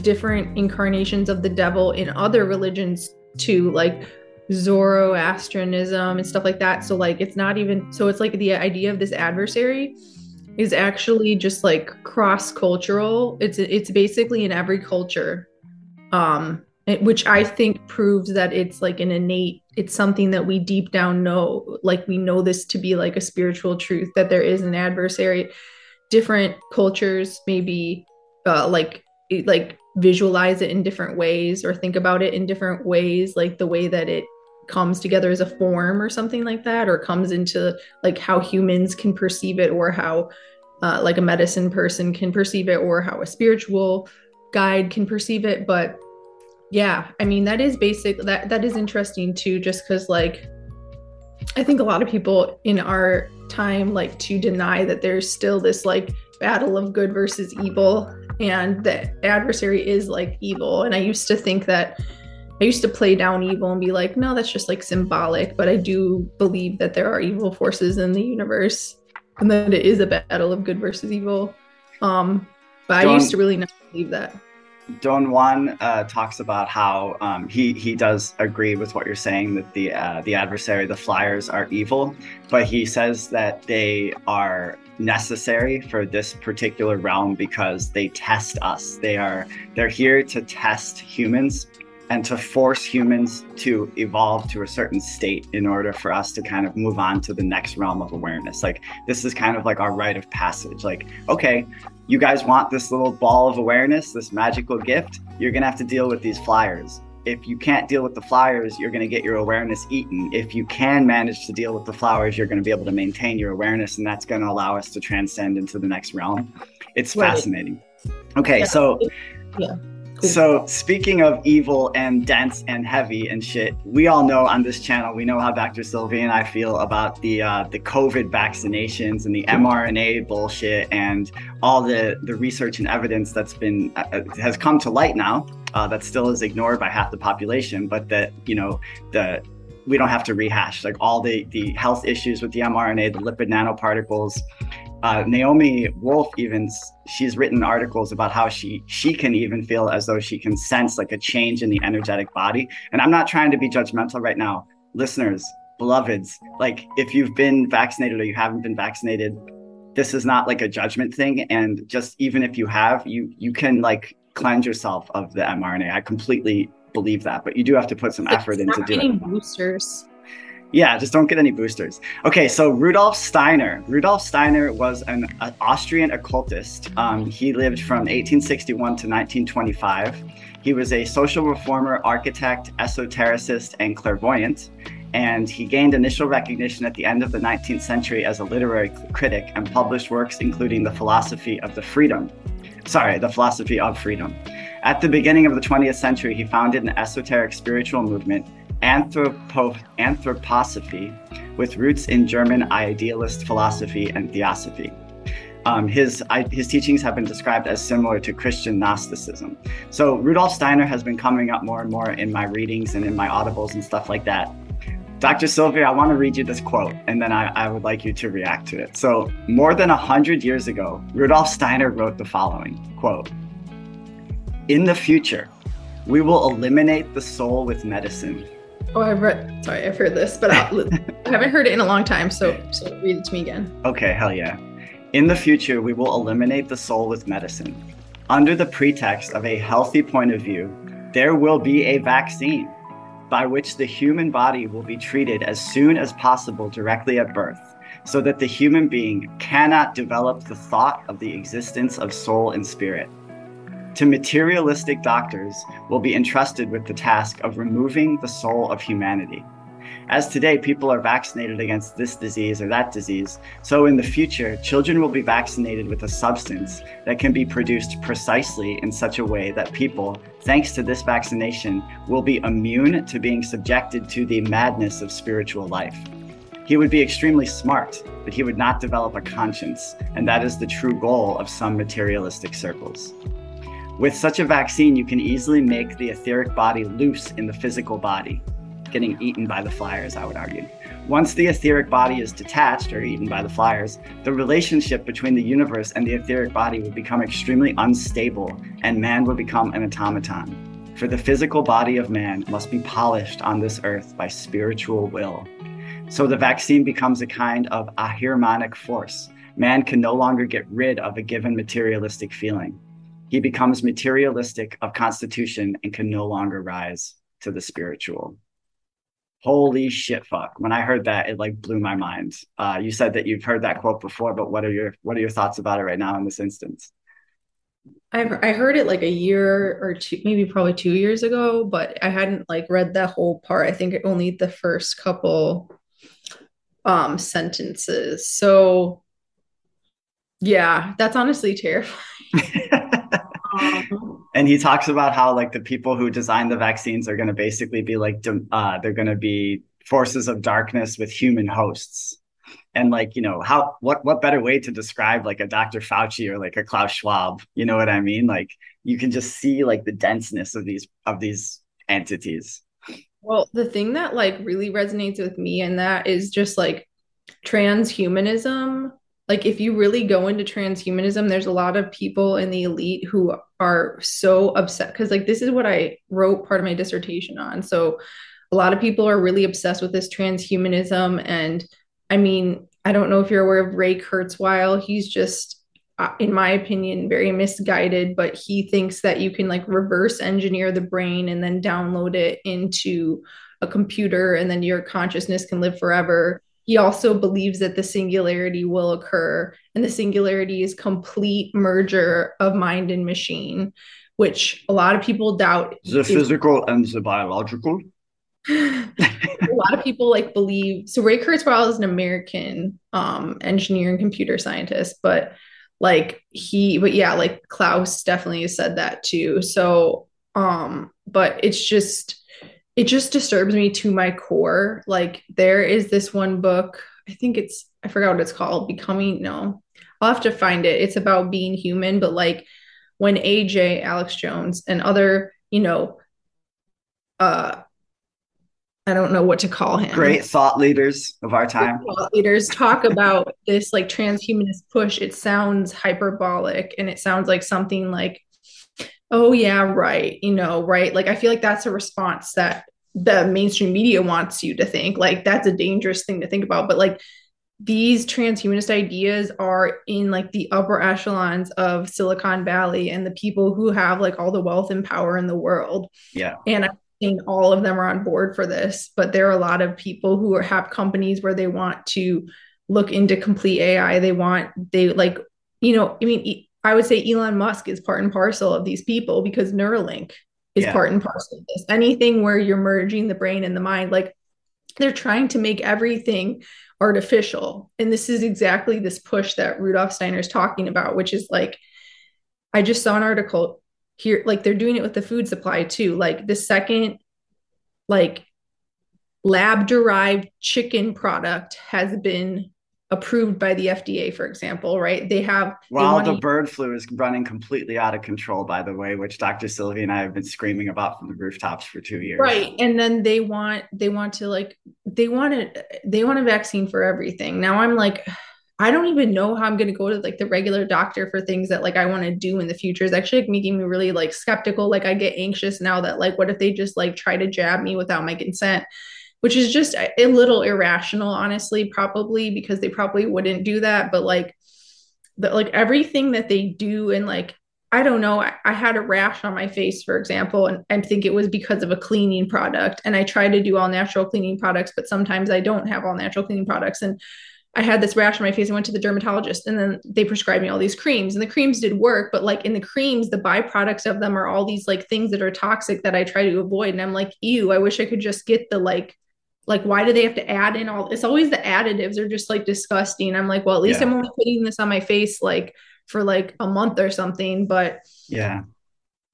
different incarnations of the devil in other religions too, like Zoroastrianism and stuff like that. So like it's not even so it's like the idea of this adversary is actually just like cross cultural. It's it's basically in every culture um, which I think proves that it's like an innate, it's something that we deep down know, like we know this to be like a spiritual truth that there is an adversary. Different cultures maybe uh, like like visualize it in different ways or think about it in different ways, like the way that it comes together as a form or something like that, or comes into like how humans can perceive it or how uh, like a medicine person can perceive it or how a spiritual guide can perceive it but yeah i mean that is basic that that is interesting too just because like i think a lot of people in our time like to deny that there's still this like battle of good versus evil and the adversary is like evil. And i used to think that i used to play down evil and be like no that's just like symbolic but i do believe that there are evil forces in the universe and that it is a battle of good versus evil. Um but i used to really not believe that Don Juan uh, talks about how um, he he does agree with what you're saying that the uh, the adversary, the flyers, are evil, but he says that they are necessary for this particular realm because they test us. They are they're here to test humans and to force humans to evolve to a certain state in order for us to kind of move on to the next realm of awareness. Like this is kind of like our rite of passage. Like, okay, you guys want this little ball of awareness, this magical gift, you're going to have to deal with these flyers. If you can't deal with the flyers, you're going to get your awareness eaten. If you can manage to deal with the flyers, you're going to be able to maintain your awareness, and that's going to allow us to transcend into the next realm. It's right. fascinating. Okay, yeah. so yeah. So, speaking of evil and dense and heavy and shit, we all know on this channel, we know how Dr. Sylvie and I feel about the uh, the COVID vaccinations and the mRNA bullshit and all the the research and evidence that's been uh, has come to light now. Uh, that still is ignored by half the population, but that you know the we don't have to rehash like all the the health issues with the mRNA, the lipid nanoparticles, uh, Naomi Wolf even she's written articles about how she she can even feel as though she can sense like a change in the energetic body. And I'm not trying to be judgmental right now, listeners, beloveds. Like if you've been vaccinated or you haven't been vaccinated, this is not like a judgment thing. And just even if you have, you you can like cleanse yourself of the mRNA. I completely believe that, but you do have to put some effort it's into doing it. boosters. Yeah, just don't get any boosters. Okay, so Rudolf Steiner. Rudolf Steiner was an, an Austrian occultist. Um, he lived from 1861 to 1925. He was a social reformer, architect, esotericist, and clairvoyant. And he gained initial recognition at the end of the 19th century as a literary critic and published works including The Philosophy of the Freedom. Sorry, The Philosophy of Freedom. At the beginning of the 20th century, he founded an esoteric spiritual movement anthropo- anthroposophy with roots in German idealist philosophy and theosophy. Um, his, I, his teachings have been described as similar to Christian Gnosticism. So Rudolf Steiner has been coming up more and more in my readings and in my audibles and stuff like that. Dr. Sylvia, I want to read you this quote, and then I, I would like you to react to it. So, more than a hundred years ago, Rudolf Steiner wrote the following quote: "In the future, we will eliminate the soul with medicine Oh, I've read. Sorry, I've heard this, but I, I haven't heard it in a long time. So, so read it to me again. Okay, hell yeah. In the future, we will eliminate the soul with medicine. Under the pretext of a healthy point of view, there will be a vaccine by which the human body will be treated as soon as possible directly at birth, so that the human being cannot develop the thought of the existence of soul and spirit to materialistic doctors will be entrusted with the task of removing the soul of humanity. As today people are vaccinated against this disease or that disease, so in the future, children will be vaccinated with a substance that can be produced precisely in such a way that people, thanks to this vaccination, will be immune to being subjected to the madness of spiritual life. He would be extremely smart, but he would not develop a conscience, and that is the true goal of some materialistic circles. With such a vaccine, you can easily make the etheric body loose in the physical body, getting eaten by the flyers, I would argue. Once the etheric body is detached or eaten by the flyers, the relationship between the universe and the etheric body would become extremely unstable, and man would become an automaton. For the physical body of man must be polished on this earth by spiritual will. So the vaccine becomes a kind of Ahrimanic force. Man can no longer get rid of a given materialistic feeling he becomes materialistic of constitution and can no longer rise to the spiritual. Holy shit, fuck! When I heard that, it like blew my mind. Uh, you said that you've heard that quote before, but what are your what are your thoughts about it right now in this instance? I've I heard it like a year or two, maybe probably two years ago, but I hadn't like read that whole part. I think only the first couple um sentences. So yeah, that's honestly terrifying. and he talks about how like the people who design the vaccines are going to basically be like uh, they're going to be forces of darkness with human hosts. And like you know how what what better way to describe like a dr fauci or like a klaus schwab? You know what i mean? Like you can just see like the denseness of these of these entities. Well the thing that like really resonates with me and that is just like transhumanism like if you really go into transhumanism there's a lot of people in the elite who are so upset because like this is what i wrote part of my dissertation on. So a lot of people are really obsessed with this transhumanism and i mean i don't know if you're aware of ray kurzweil. He's just uh, in my opinion very misguided but he thinks that you can like reverse engineer the brain and then download it into a computer and then your consciousness can live forever he also believes that the singularity will occur and the singularity is complete merger of mind and machine which a lot of people doubt the is, physical and the biological? A lot of people like believe so ray kurzweil is an american um, engineer and computer scientist but like he but yeah like klaus definitely said that too. So um but it's just it just disturbs me to my core. Like there is this one book, I think it's I forgot what it's called, Becoming no. I'll have to find it. It's about being human, but like when AJ, Alex Jones, and other, you know, uh I don't know what to call him. Great thought leaders of our time. Thought leaders talk about this like transhumanist push. It sounds hyperbolic and it sounds like something like oh yeah right you know right like i feel like that's a response that the mainstream media wants you to think like that's a dangerous thing to think about but like these transhumanist ideas are in like the upper echelons of silicon valley and the people who have like all the wealth and power in the world. Yeah. And i think all of them are on board for this but there are a lot of people who are, have companies where they want to look into complete ai they want they like you know i mean I would say Elon Musk is part and parcel of these people because Neuralink is yeah. part and parcel of this. Anything where you're merging the brain and the mind, like they're trying to make everything artificial. And this is exactly this push that Rudolf Steiner is talking about, which is like, I just saw an article here, like they're doing it with the food supply too. Like the second, like lab derived chicken product has been approved by the FDA, for example, right? They have well, they the bird flu is running completely out of control, by the way, which Dr. Sylvie and I have been screaming about from the rooftops for two years. Right. And then they want they want to like they want it they want a vaccine for everything. Now I'm like I don't even know how I'm going to go to like the regular doctor for things that like I want to do in the future. Is actually like, making me really like skeptical. Like I get anxious now that like what if they just like try to jab me without my consent? Which is just a little irrational, honestly, probably because they probably wouldn't do that. But like, the, like everything that they do, and like, I don't know, I, I had a rash on my face, for example, and I think it was because of a cleaning product. And I try to do all natural cleaning products, but sometimes I don't have all natural cleaning products. And I had this rash on my face. I went to the dermatologist and then they prescribed me all these creams and the creams did work. But like in the creams, the byproducts of them are all these like things that are toxic that I try to avoid. And I'm like, ew, I wish I could just get the like like why do they have to add in all it's always the additives are just like disgusting. I'm like well at least yeah. i'm only putting this on my face like for like a month or something but yeah.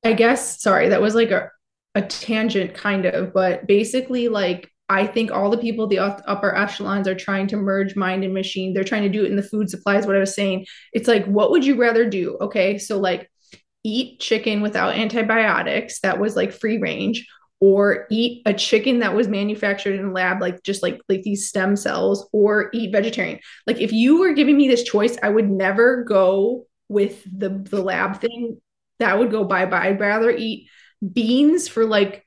I guess sorry that was like a, a tangent kind of but basically like i think all the people the upper echelons are trying to merge mind and machine. They're trying to do it in the food supplies what i was saying. It's like what would you rather do? Okay so like eat chicken without antibiotics. That was like free range or eat a chicken that was manufactured in a lab like just like like these stem cells or eat vegetarian like if you were giving me this choice i would never go with the the lab thing that would go bye bye i'd rather eat beans for like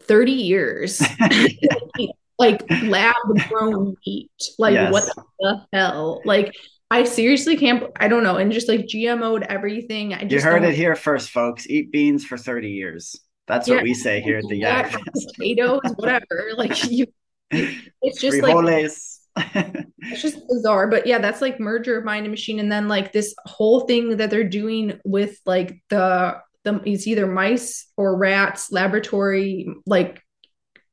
30 years like lab grown meat like yes. what the hell like I seriously can't. I don't know, and just like GMO'd everything. I just you heard it here first, folks. Eat beans for thirty years. That's yeah, what we say here at the yeah, potatoes, whatever. Like you, it's just Frijoles. like it's just bizarre. But yeah, that's like merger of mind and machine, and then like this whole thing that they're doing with like the the it's either mice or rats, laboratory like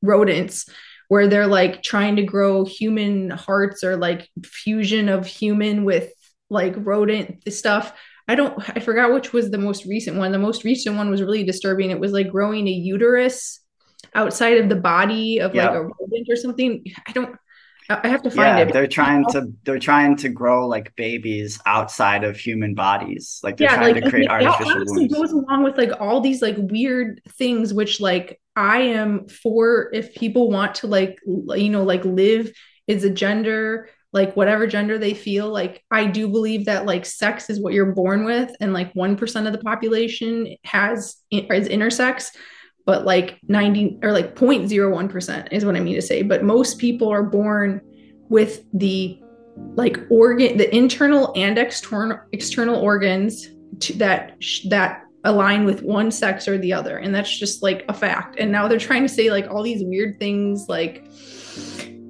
rodents where they're like trying to grow human hearts or like fusion of human with like rodent stuff. I don't I forgot which was the most recent one. The most recent one was really disturbing. It was like growing a uterus outside of the body of like a rodent or something. I don't I have to find yeah, it. They're trying to they're trying to grow like babies outside of human bodies. Like they're yeah, trying like, to create artificial that wombs. goes along with like all these like weird things, which like I am for if people want to like you know like live is a gender like whatever gender they feel like i do believe that like sex is what you're born with and like 1% of the population has is intersex but like 90 or like 0.01% is what I mean to say. But most people are born with the like organ, the internal and external external organs to, that that align with one sex or the other, and that's just like a fact. And now they're trying to say like all these weird things like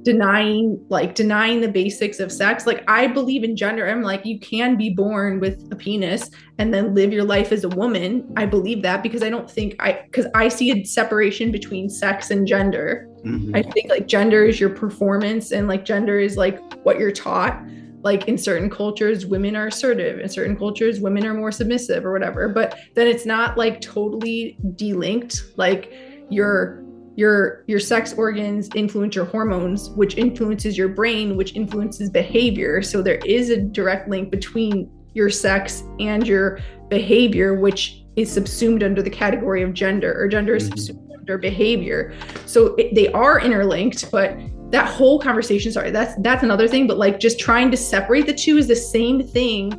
denying like denying the basics of sex. Like i believe in gender. I'm like you can be born with a penis and then live your life as a woman. I believe that because i don't think i because i see a separation between sex and gender. Mm-hmm. i think like gender is your performance and like gender is like what you're taught. Like in certain cultures women are assertive. In certain cultures women are more submissive or whatever. But then it's not like totally delinked like you're your your sex organs influence your hormones which influences your brain which influences behavior. So there is a direct link between your sex and your behavior which is subsumed under the category of gender or gender is mm-hmm. subsumed under behavior. So it, they are interlinked but that whole conversation sorry that's that's another thing but like just trying to separate the two is the same thing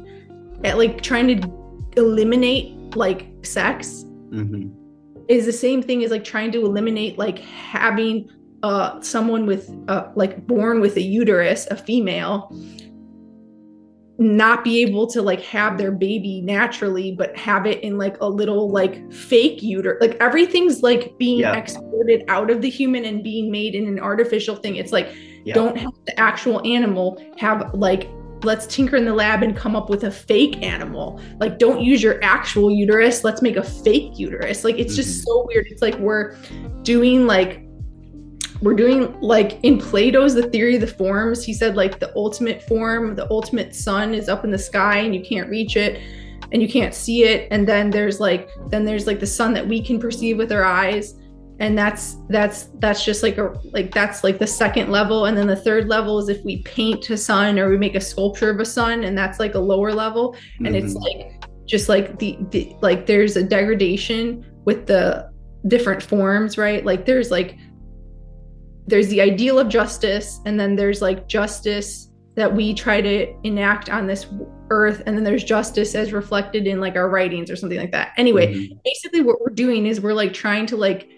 at like trying to eliminate like sex. Mm-hmm is the same thing as like trying to eliminate like having uh someone with uh like born with a uterus a female not be able to like have their baby naturally but have it in like a little like fake uterus like everything's like being yeah. exported out of the human and being made in an artificial thing it's like yeah. don't have the actual animal have like let's tinker in the lab and come up with a fake animal. Like, don't use your actual uterus. Let's make a fake uterus. Like, it's just mm-hmm. so weird. It's like we're doing like, we're doing like in Plato's The Theory of the Forms, he said like the ultimate form, the ultimate sun is up in the sky and you can't reach it and you can't see it. And then there's like, then there's like the sun that we can perceive with our eyes and that's that's that's just like a like that's like the second level and then the third level is if we paint a sun or we make a sculpture of a sun and that's like a lower level and mm-hmm. it's like just like the, the like there's a degradation with the different forms right like there's like there's the ideal of justice and then there's like justice that we try to enact on this earth and then there's justice as reflected in like our writings or something like that anyway mm-hmm. basically what we're doing is we're like trying to like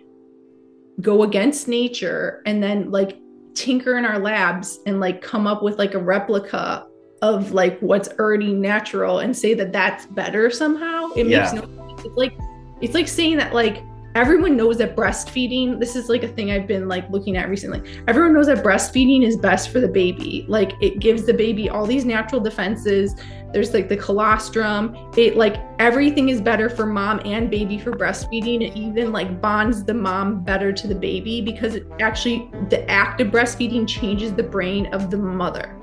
go against nature and then like tinker in our labs and like come up with like a replica of like what's already natural and say that that's better somehow it yeah. makes no sense. It's like it's like saying that like everyone knows that breastfeeding this is like a thing i've been like looking at recently. Everyone knows that breastfeeding is best for the baby. Like it gives the baby all these natural defenses there's like the colostrum. It like everything is better for mom and baby for breastfeeding. It even like bonds the mom better to the baby because it actually the act of breastfeeding changes the brain of the mother.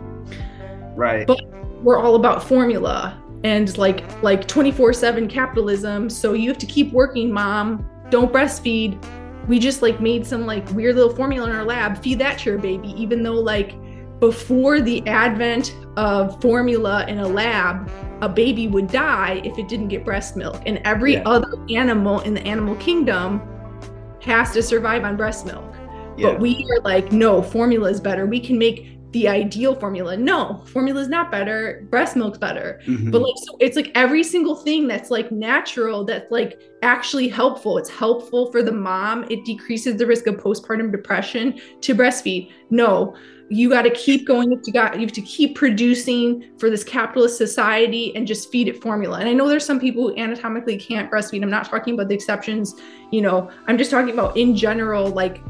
Right. But we're all about formula and like like 24/7 capitalism. So you have to keep working mom. Don't breastfeed. We just like made some like weird little formula in our lab, feed that to your baby, even though like before the advent of formula in a lab, a baby would die if it didn't get breast milk. And every Yeah. other animal in the animal kingdom has to survive on breast milk. Yeah. But we are like, no, formula is better. We can make the ideal formula. No, formula is not better. Breast milk's better. Mhm. But like, so it's like every single thing that's like natural, that's like actually helpful. It's helpful for the mom. It decreases the risk of postpartum depression to breastfeed. No, you got to keep going. You got, you have to keep producing for this capitalist society and just feed it formula. And I know there's some people who anatomically can't breastfeed. I'm not talking about the exceptions. You know, I'm just talking about in general, like,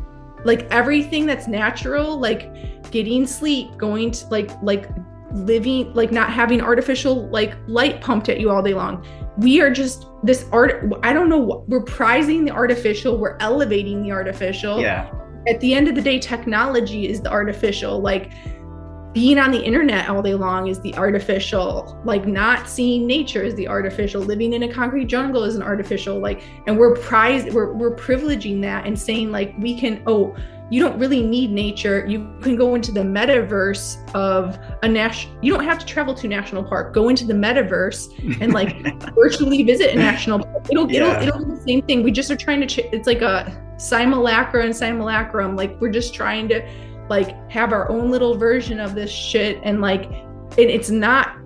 like everything that's natural, like getting sleep, going to like, like living, like not having artificial like light pumped at you all day long. We are just this art. I don't know. what- We're prizing the artificial. We're elevating the artificial yeah. At the end of the day, technology is the artificial. Like being on the internet all day long is the artificial. Like not seeing nature is the artificial. Living in a concrete jungle is an artificial. Like, and we're prized, we're we're privileging that and saying like we can. Oh, you don't really need nature. You can go into the metaverse of a national. You don't have to travel to national park. Go into the metaverse and like virtually visit a national park. It'll Yeah. it'll it'll be the same thing. We just are trying to. Ch- it's like a simulacra and simulacrum. Like we're just trying to like have our own little version of this shit and like and it's not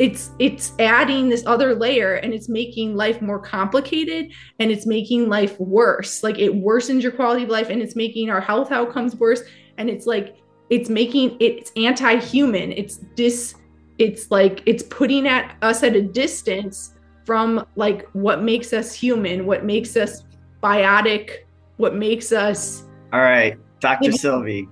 it's it's adding this other layer and it's making life more complicated and it's making life worse like it worsens your quality of life and it's making our health outcomes worse and it's like it's making it's anti-human it's dis it's like it's putting at us at a distance from like what makes us human what makes us biotic what makes us All right, Dr. Sylvie,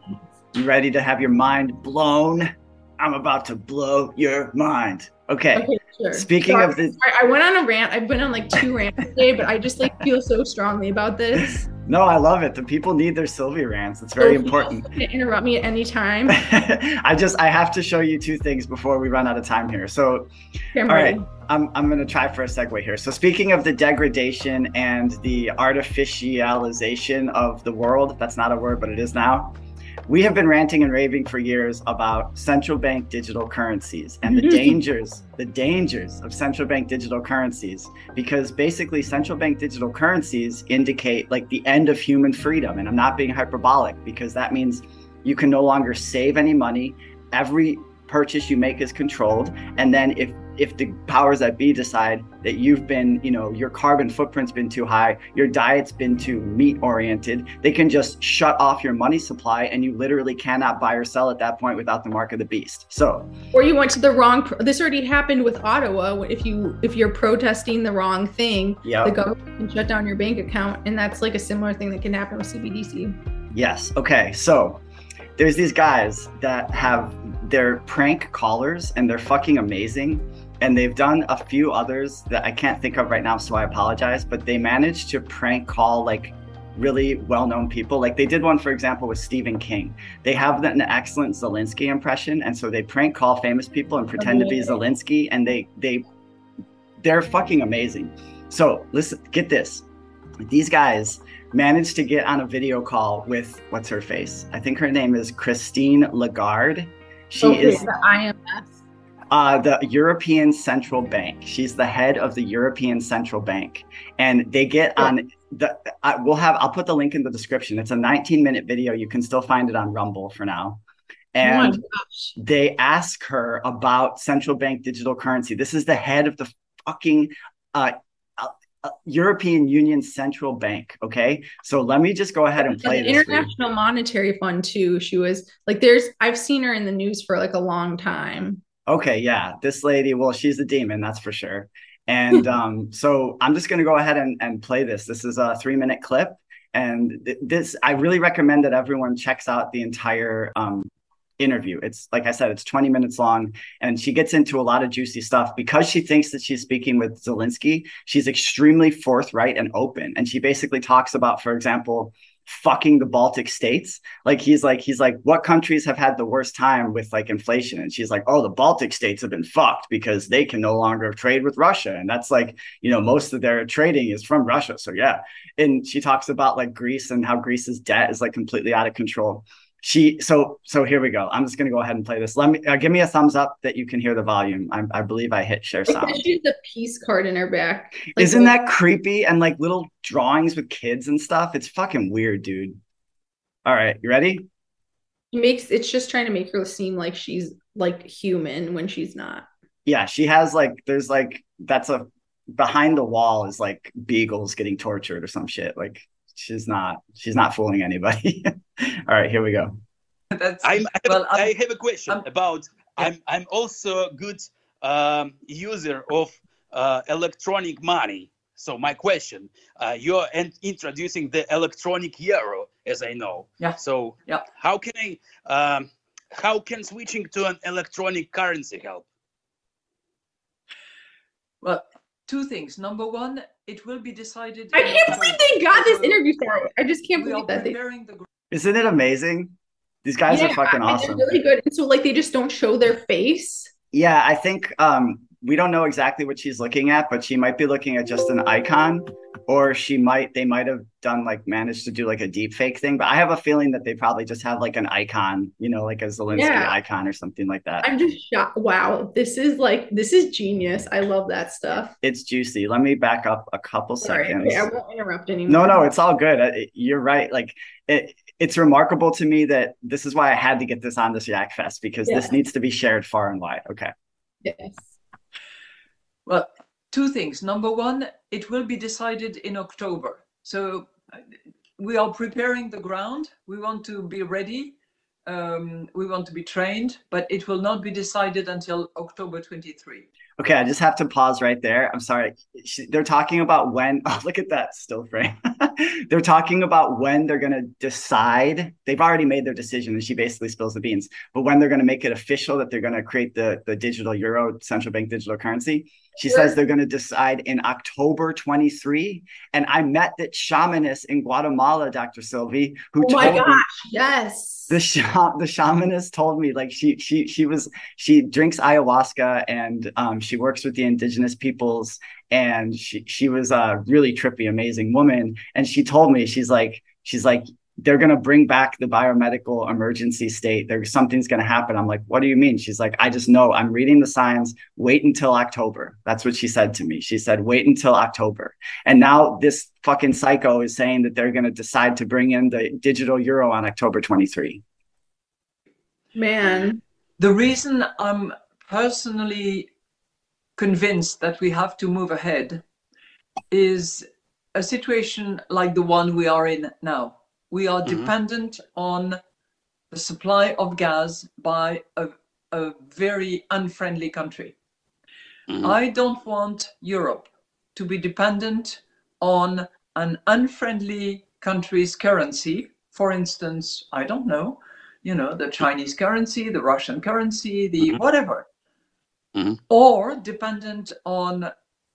you ready to have your mind blown? I'm about to blow your mind. Okay. okay sure Speaking Sorry, of the sorry, i went on a rant i've been on like two rants today but i just like feel so strongly about this No, I love it. The people need their Sylvie rants. It's very So important. can interrupt me at any time I just I have to show you two things before we run out of time here. So Okay, All right. I'm, I'm going to try for a segue here. So, speaking of the degradation and the artificialization of the world, that's not a word, but it is now. We have been ranting and raving for years about central bank digital currencies and the mm-hmm. dangers, the dangers of central bank digital currencies, because basically central bank digital currencies indicate like the end of human freedom. And I'm not being hyperbolic because that means you can no longer save any money. Every purchase you make is controlled. And then if if the powers that be decide that you've been, you know, your carbon footprint's been too high, your diet's been too meat oriented, they can just shut off your money supply and you literally cannot buy or sell at that point without the mark of the beast. So, or you went to the wrong pro- this already happened with ottawa if you if you're protesting the wrong thing yeah. the government can shut down your bank account and that's like a similar thing that can happen with cbdc Yes. Okay. So there's these guys that have their prank callers and they're fucking amazing. And they've done a few others that I can't think of right now, so I apologize. But they managed to prank call like really well-known people. Like they did one, for example, with Stephen King. They have an excellent Zelensky impression, and so they prank call famous people and pretend to be Amazing. Zelensky, and they they they're fucking amazing. So listen, get this. These guys managed to get on a video call with what's her face? I think her name is Christine Lagarde. She Okay, is the imf uh, the European Central Bank. She's the head of the European Central Bank, and they get Yeah. on the. I, we'll have. I'll put the link in the description. It's a 19 minute video. You can still find it on Rumble for now. oh And they ask her about central bank digital currency. This is the head of the fucking uh, uh, uh, European Union Central Bank. Okay, so let me just go ahead and play the this. for you. international monetary fund too she was like there's i've seen her in the news for like a long time Okay, yeah, this lady. Well, she's a demon, that's for sure. And um, so I'm just going to go ahead and, and play this. This is a three minute clip, and th- this I really recommend that everyone checks out the entire um, interview. It's like I said, it's 20 minutes long, and she gets into a lot of juicy stuff because she thinks that she's speaking with Zelensky. She's extremely forthright and open, and she basically talks about, for example, fucking the Baltic states. Like he's like he's like, what countries have had the worst time with like inflation? And she's like, oh, the Baltic states have been fucked because they can no longer trade with Russia, and that's like you know most of their trading is from Russia. So yeah, and she talks about like Greece and how Greece's debt is like completely out of control. She so so here we go. I'm just going to go ahead and play this. Let me uh, give me a thumbs up that you can hear the volume. I, I believe i hit share sound. She's a peace card in her back. Like, isn't that creepy? And like little drawings with kids and stuff? It's fucking weird dude. All right you ready? It makes it's just trying to make her seem like she's like human when she's not. Yeah she has like there's like that's a behind the wall is like beagles getting tortured or some shit. Like she's not she's not fooling anybody. All right, here we go. That's, I'm, I, have, well, I have a question I'm, about. Yeah. I'm I'm also a good um, user of uh, electronic money. So my question, uh, you're introducing the electronic euro, as I know. Yeah. So yeah. how can I? Um, how can switching to an electronic currency help? Well, two things. Number one, it will be decided. I can't believe they got this interview started. I just can't believe that. They... The... Isn't it amazing? These guys yeah, are fucking awesome. They're really good. And so like they just don't show their face. Yeah, I think um we don't know exactly what she's looking at, but she might be looking at just an icon, or she might they might have done like managed to do like a deep fake thing. But I have a feeling that they probably just have like an icon, you know, like a Zelensky yeah. icon or something like that. I'm just shocked. Wow, this is like this is genius. I love that stuff. It's juicy. Let me back up a couple Sorry, seconds. I won't interrupt anymore. No, no, it's all good. You're right. Like it, it's remarkable to me that this is why I had to get this on this Yak Fest because yeah. this needs to be shared far and wide. Okay. Yes. Well, two things. Number one, it will be decided in October. So uh, we are preparing the ground. We want to be ready. Um, we want to be trained, but it will not be decided until October 23. Okay, I just have to pause right there. I'm sorry. They're talking about when. Oh, look at that still frame. they're talking about when they're going to decide. They've already made their decision, and she basically spills the beans. But when they're going to make it official that they're going to create the the digital euro, central bank digital currency, she says they're going to decide in October 23. And I met that shamanist in Guatemala, Dr. Sylvie, who oh my gosh, me, yes. The the shamanist told me like she she she was she drinks ayahuasca and um, she works with the indigenous peoples and she she was a really trippy, amazing woman. And she told me she's like she's like they're going to bring back the biomedical emergency state. There's something's going to happen. I'm like, what do you mean? She's like, I just know. I'm reading the signs. Wait until October. That's what she said to me. She said, wait until October. And now this fucking psycho is saying that they're going to decide to bring in the digital euro on October 23. Man, the reason I'm personally convinced that we have to move ahead is a situation like the one we are in now we are mm-hmm. dependent on the supply of gas by a, a very unfriendly country. Mm-hmm. I don't want Europe to be dependent on an unfriendly country's currency. For instance, I don't know, you know, the Chinese currency, the Russian currency, the mm-hmm. whatever. Mm-hmm. Or dependent on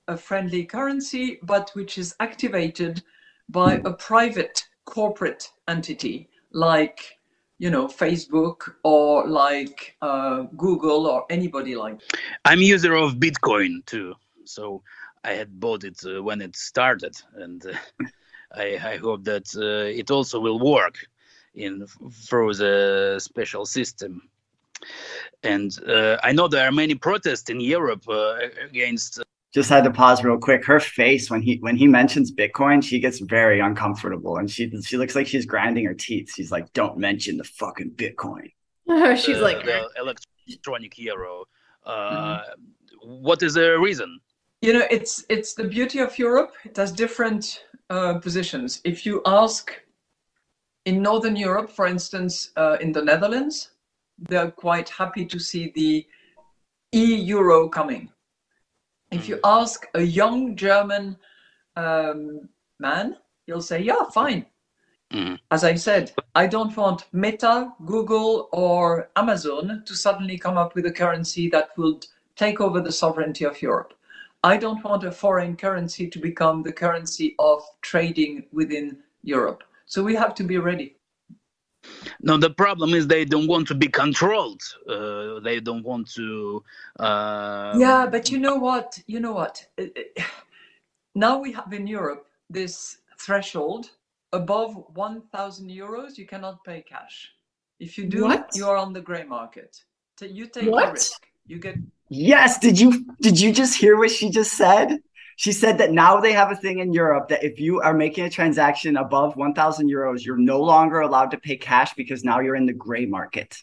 a friendly currency, but which is activated by a private corporate entity like you know facebook or like uh, google or anybody like i'm user of bitcoin too. So i had bought it uh, when it started and uh, I, I, hope that uh, it also will work in through the special system. And uh, i know there are many protests in europe uh, against just had to pause real quick. Her face when he when he mentions Bitcoin, she gets very uncomfortable, and she she looks like she's grinding her teeth. She's like, "Don't mention the fucking Bitcoin." she's uh, like the electronic euro. Uh, mm-hmm. what is the reason? You know, it's it's the beauty of Europe. It has different uh, positions. If you ask in Northern Europe, for instance, uh, in the Netherlands, they're quite happy to see the e-euro coming if you ask a young German um, man, he'll say, yeah, fine. Mm. As I said, I don't want Meta, Google, or Amazon to suddenly come up with a currency that would take over the sovereignty of Europe. I don't want a foreign currency to become the currency of trading within Europe. So we have to be ready. No, the problem is they don't want to be controlled. Uh, they don't want to. Uh... Yeah, but you know what? You know what? Uh, uh, now we have in Europe this threshold above 1,000 euros, you cannot pay cash. If you do, What? you are on the gray market. Ta- You take What? the risk. You get Yes, did you did you just hear what she just said? She said that now they have a thing in Europe that if you are making a transaction above 1000 euros, you're no longer allowed to pay cash because now you're in the gray market.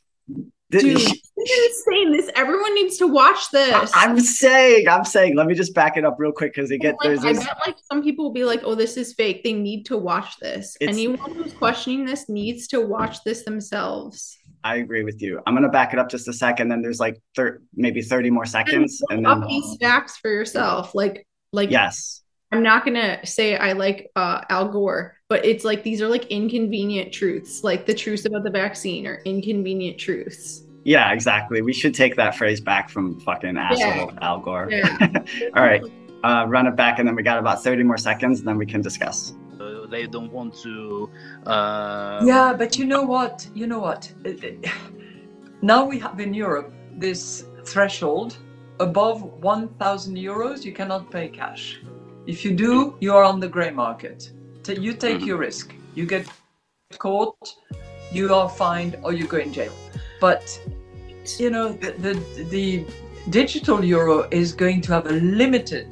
Dude, this is insane. This everyone needs to watch this. I- I'm saying, I'm saying, let me just back it up real quick because they get Like, there's I this, bet like some people will be like, "Oh, this is fake." They need to watch this. It's- Anyone who's questioning this needs to watch this themselves. I agree with you. I'm gonna back it up just a second. Then there's like thir- maybe 30 more seconds, and Look then up these facts for yourself. Like, like yes, I'm not gonna say I like uh, Al Gore, but it's like these are like inconvenient truths. Like the truths about the vaccine are inconvenient truths. yeah, exactly. We should take that phrase back from fucking asshole Al Gore. Yeah. All right, uh, run it back, and then we got about 30 more seconds, and then we can discuss. Uh, they don't want to. Uh, Yeah, but you know what? You know what? It- it- Now we have in Europe this threshold above 1,000 euros, you cannot pay cash. If you do, you are on the gray market. You take Mhm. your risk. You get caught, you are fined, or you go in jail. But you know the, the the digital euro is going to have a limited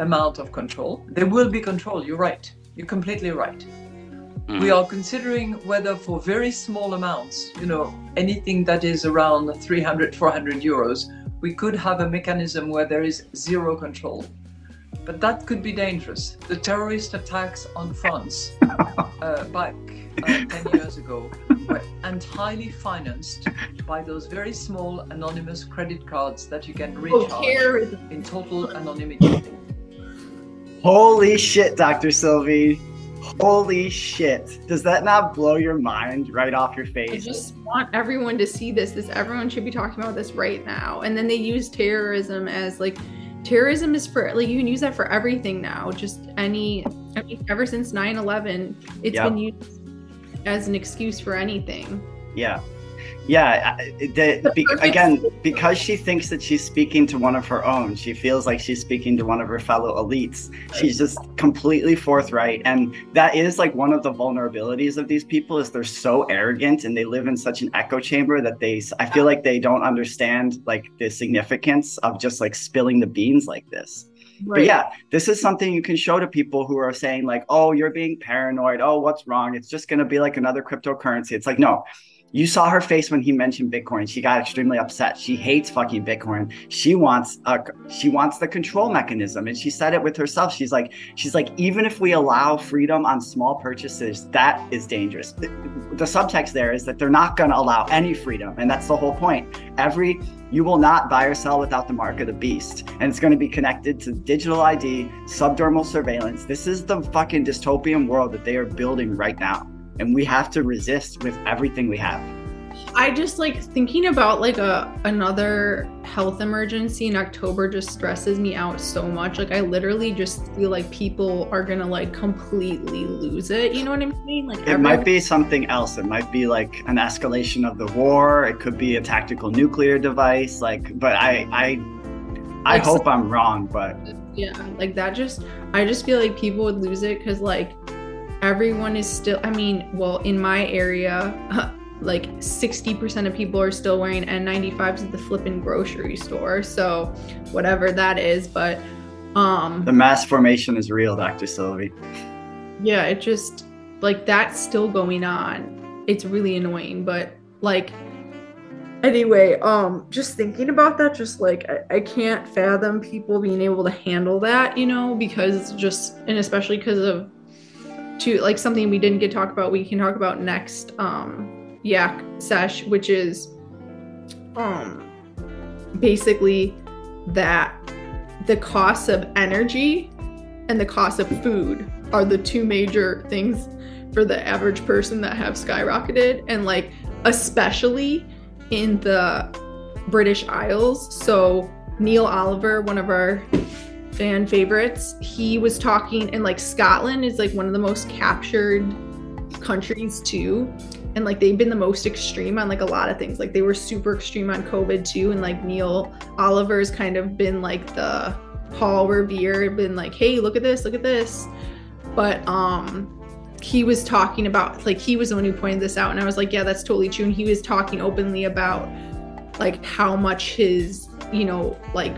amount of control. There will be control. You're right. You're completely right mhm. we are considering whether for very small amounts you know anything that is around 300 400 euros we could have a mechanism where there is zero control but that could be dangerous the terrorist attacks on france uh, back uh, 10 years ago were entirely financed by those very small anonymous credit cards that you can recharge terrorism. in total anonymity Holy shit, Dr. Sylvie. Holy shit. Does that not blow your mind right off your face? I just want everyone to see this. This everyone should be talking about this right now. And then they use terrorism as like terrorism is for like you can use that for everything now. Just any I mean ever since 9/11, it's Yep. been used as an excuse for anything. Yeah. Yeah. The, be, again, because she thinks that she's speaking to one of her own, she feels like she's speaking to one of her fellow elites. She's just completely forthright. And that is like one of the vulnerabilities of these people is they're so arrogant and they live in such an echo chamber that they, I feel like they don't understand like the significance of just like spilling the beans like this. But yeah, this is something you can show to people who are saying like, "Oh, you're being paranoid. Oh, what's wrong? It's just going to be like another cryptocurrency." It's like, "No. You saw her face when he mentioned Bitcoin. She got extremely upset. She hates fucking Bitcoin. She wants a she wants the control mechanism and she said it with herself. She's like she's like even if we allow freedom on small purchases, that is dangerous. The, the subtext there is that they're not going to allow any freedom and that's the whole point. Every you will not buy or sell without the mark of the beast. And it's going to be connected to digital ID, subdermal surveillance. This is the fucking dystopian world that they are building right now. And we have to resist with everything we have. I just like thinking about like a another health emergency in October just stresses me out so much. Like I literally just feel like people are gonna like completely lose it. You know what I'm saying? Like It might be something else. It might be like an escalation of the war. It could be a tactical nuclear device. Like, but I, I, I Like, hope I'm wrong. But yeah like that just i just feel like people would lose it because like everyone is still i mean well in my area like 60% of people are still wearing n95s at the flippin' grocery store so whatever that is but um the mass formation is real, Dr. Sylvie. yeah it just like that's still going on it's really annoying but like anyway um just thinking about that just like I, I can't fathom people being able to handle that you know because just and especially because of to like something we didn't get to talk about we can talk about next um yak sesh which is um basically that the costs of energy and the cost of food are the two major things for the average person that have skyrocketed and like especially in the British Isles. So Neil Oliver, one of our fan favorites, he was talking and like Scotland is like one of the most captured countries too. And like they've been the most extreme on like a lot of things. Like they were super extreme on COVID too. And like Neil Oliver's kind of been like the Paul Revere, been like, hey, look at this, look at this. But um he was talking about like he was the one who pointed this out and i was like yeah that's totally true and he was talking openly about like how much his you know like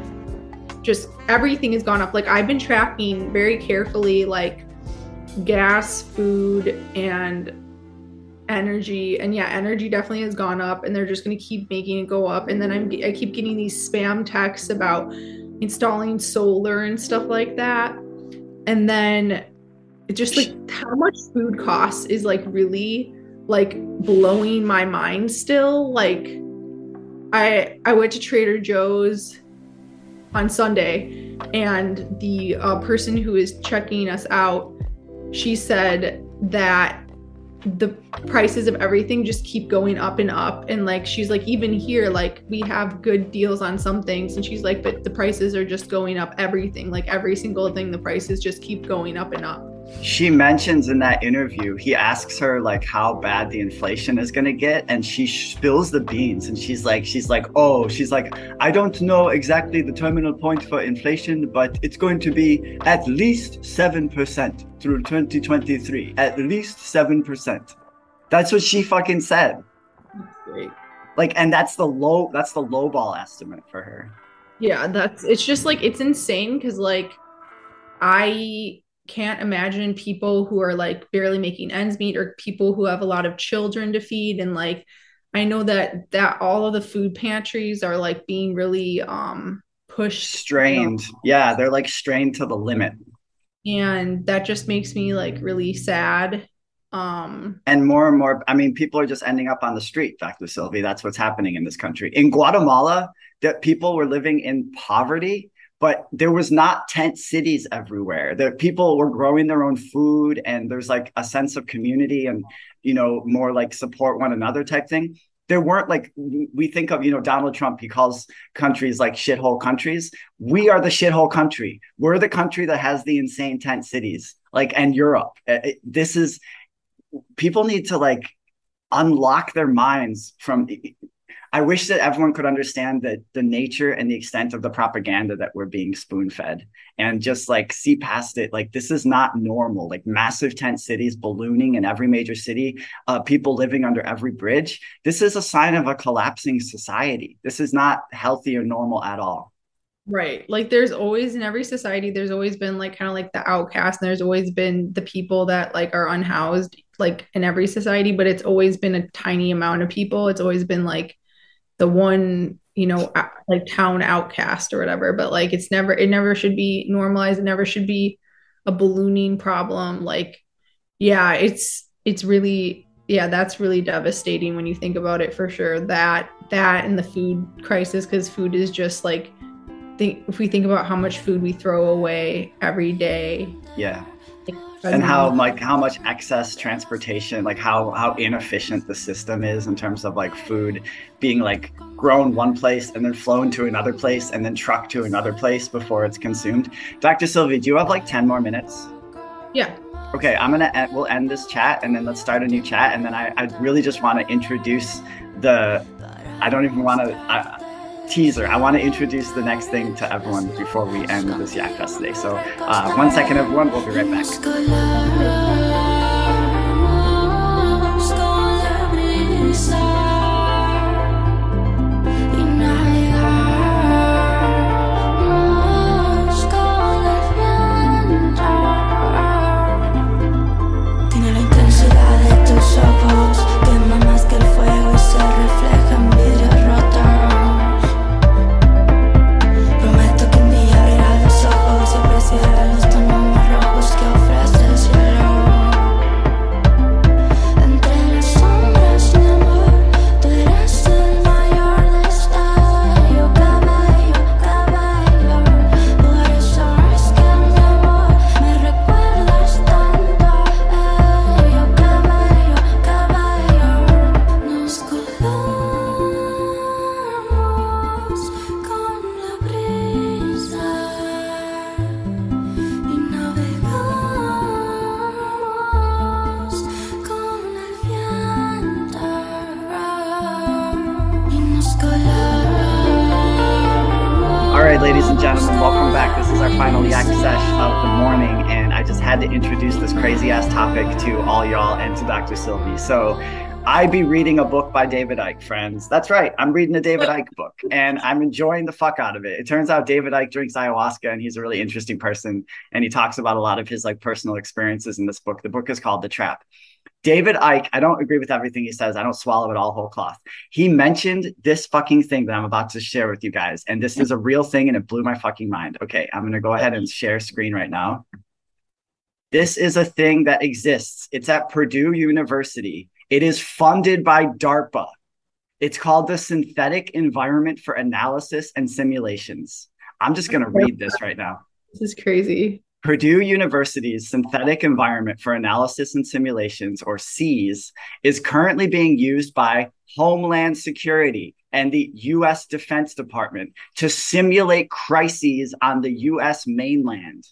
just everything has gone up. Like i've been tracking very carefully like gas food and energy. And yeah energy definitely has gone up and they're just going to keep making it go up. And then i'm i keep getting these spam texts about installing solar and stuff like that. And then just like how much food costs is like really like blowing my mind still. Like i i went to trader joe's on sunday and the uh, person who is checking us out she said that the prices of everything just keep going up and up and like she's like even here like we have good deals on some things and she's like but the prices are just going up everything like every single thing the prices just keep going up and up she mentions in that interview he asks her like how bad the inflation is going to get and she spills the beans and she's like she's like oh she's like i don't know exactly the terminal point for inflation but it's going to be at least 7% through 2023 at least 7% that's what she fucking said. Great. like and that's the low that's the low ball estimate for her. Yeah that's it's just like it's insane because like i can't imagine people who are like barely making ends meet or people who have a lot of children to feed. And like i know that that all of the food pantries are like being really um pushed strained. you know? yeah they're like strained to the limit. And that just makes me like really sad. Um and more and more i mean people are just ending up on the street dr. Sylvie. That's what's happening in this country. In guatemala that people were living in poverty but there was not tent cities everywhere. The people were growing their own food, and there's like a sense of community and you know more like support one another type thing. There weren't like we think of you know Donald Trump. He calls countries like shithole countries. We are the shithole country. We're the country that has the insane tent cities. Like and Europe. It, this is people need to like unlock their minds from I wish that everyone could understand the the nature and the extent of the propaganda that we're being spoon fed and just like see past it. Like this is not normal. Like massive tent cities ballooning in every major city, uh, people living under every bridge. This is a sign of a collapsing society. This is not healthy or normal at all. Right. Like there's always in every society, there's always been like kind of like the outcast, and there's always been the people that like are unhoused, like in every society, but it's always been a tiny amount of people. It's always been like the one you know like town outcast or whatever but like it's never it never should be normalized. It never should be a ballooning problem. Like yeah it's it's really yeah that's really devastating when you think about it for sure. That that and the food crisis because food is just like think if we think about how much food we throw away every day yeah and how like how much excess transportation like how how inefficient the system is in terms of like food being like grown one place and then flown to another place and then trucked to another place before it's consumed. Dr sylvie do you have like 10 more minutes? Yeah. Okay i'm gonna end, we'll end this chat and then let's start a new chat and then i, I really just want to introduce the i don't even want to teaser. I want to introduce the next thing to everyone before we end this Yak Fest today. So, uh, one second, everyone. We'll be right back. I be reading a book by David Icke, friends. That's right. I'm reading a David Icke book and I'm enjoying the fuck out of it. It turns out David Icke drinks ayahuasca and he's a really interesting person and he talks about a lot of his like personal experiences in this book. The book is called The Trap. David Icke, I don't agree with everything he says. I don't swallow it all whole cloth. He mentioned this fucking thing that I'm about to share with you guys. And this is a real thing and it blew my fucking mind. Okay, I'm going to go ahead and share screen right now. This is a thing that exists. It's at Purdue University it is funded by DARPA. It's called the Synthetic Environment for Analysis and Simulations. I'm just going to read this right now. This is crazy. Purdue University's Synthetic Environment for Analysis and Simulations, or SEAS, is currently being used by Homeland Security and the US Defense Department to simulate crises on the US mainland.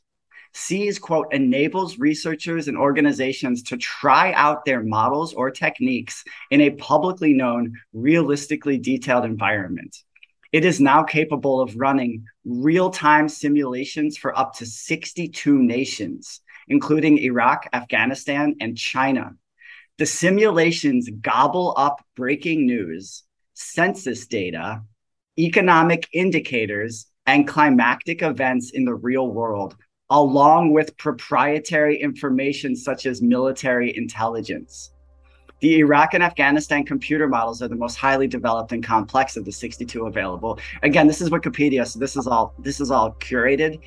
SEAS, quote, enables researchers and organizations to try out their models or techniques in a publicly known, realistically detailed environment. It is now capable of running real time simulations for up to 62 nations, including Iraq, Afghanistan, and China. The simulations gobble up breaking news, census data, economic indicators, and climactic events in the real world along with proprietary information such as military intelligence. The Iraq and Afghanistan computer models are the most highly developed and complex of the 62 available. Again, this is Wikipedia, so this is all this is all curated.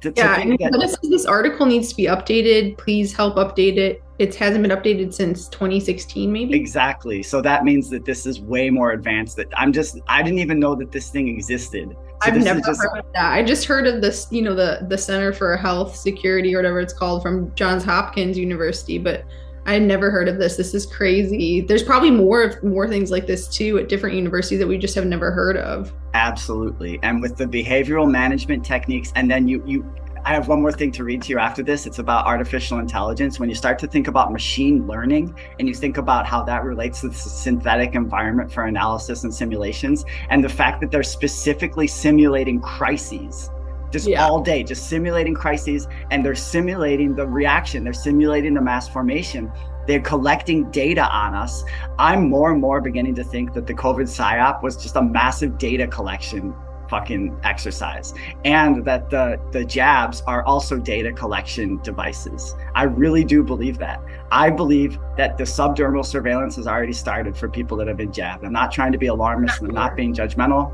To, yeah, to that- this, this article needs to be updated. Please help update it. It hasn't been updated since 2016, maybe. Exactly. So that means that this is way more advanced. That I'm just I didn't even know that this thing existed. So I've never just... heard of that. I just heard of this, you know, the the Center for Health Security or whatever it's called from Johns Hopkins University, but I had never heard of this. This is crazy. There's probably more of more things like this too at different universities that we just have never heard of. Absolutely. And with the behavioral management techniques, and then you you I have one more thing to read to you after this. It's about artificial intelligence. When you start to think about machine learning and you think about how that relates to the synthetic environment for analysis and simulations, and the fact that they're specifically simulating crises just yeah. all day, just simulating crises, and they're simulating the reaction, they're simulating the mass formation. They're collecting data on us. I'm more and more beginning to think that the COVID PSYOP was just a massive data collection fucking exercise. And that the the jabs are also data collection devices. I really do believe that. I believe that the subdermal surveillance has already started for people that have been jabbed. I'm not trying to be alarmist. I'm not being judgmental.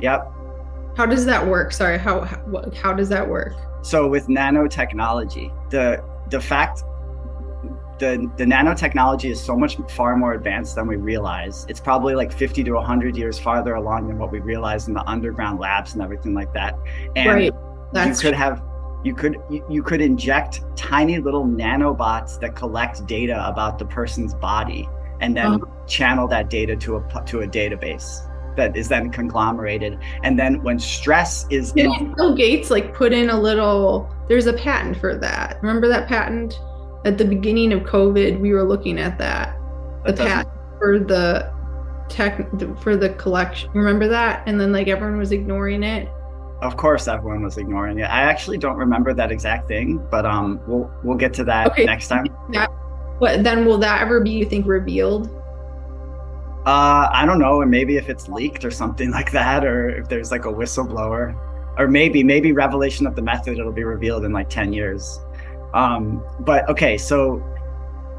Yep. How does that work? Sorry how how, how does that work? So with nanotechnology the the fact the, the nanotechnology is so much far more advanced than we realize. It's probably like 50 to 100 years farther along than what we realize in the underground labs and everything like that. And right. That's you could have you could you, you could inject tiny little nanobots that collect data about the person's body and then uh-huh. channel that data to a to a database that is then conglomerated and then when stress is yeah, in- bill gates like put in a little there's a patent for that remember that patent at the beginning of COVID, we were looking at that. The path for the tech for the collection. Remember that? And then like everyone was ignoring it. Of course, everyone was ignoring it. I actually don't remember that exact thing, but um, we'll we'll get to that okay. next time. That, but then, will that ever be, you think, revealed? Uh, I don't know, and maybe if it's leaked or something like that, or if there's like a whistleblower, or maybe maybe revelation of the method, it'll be revealed in like ten years. Um, but okay, so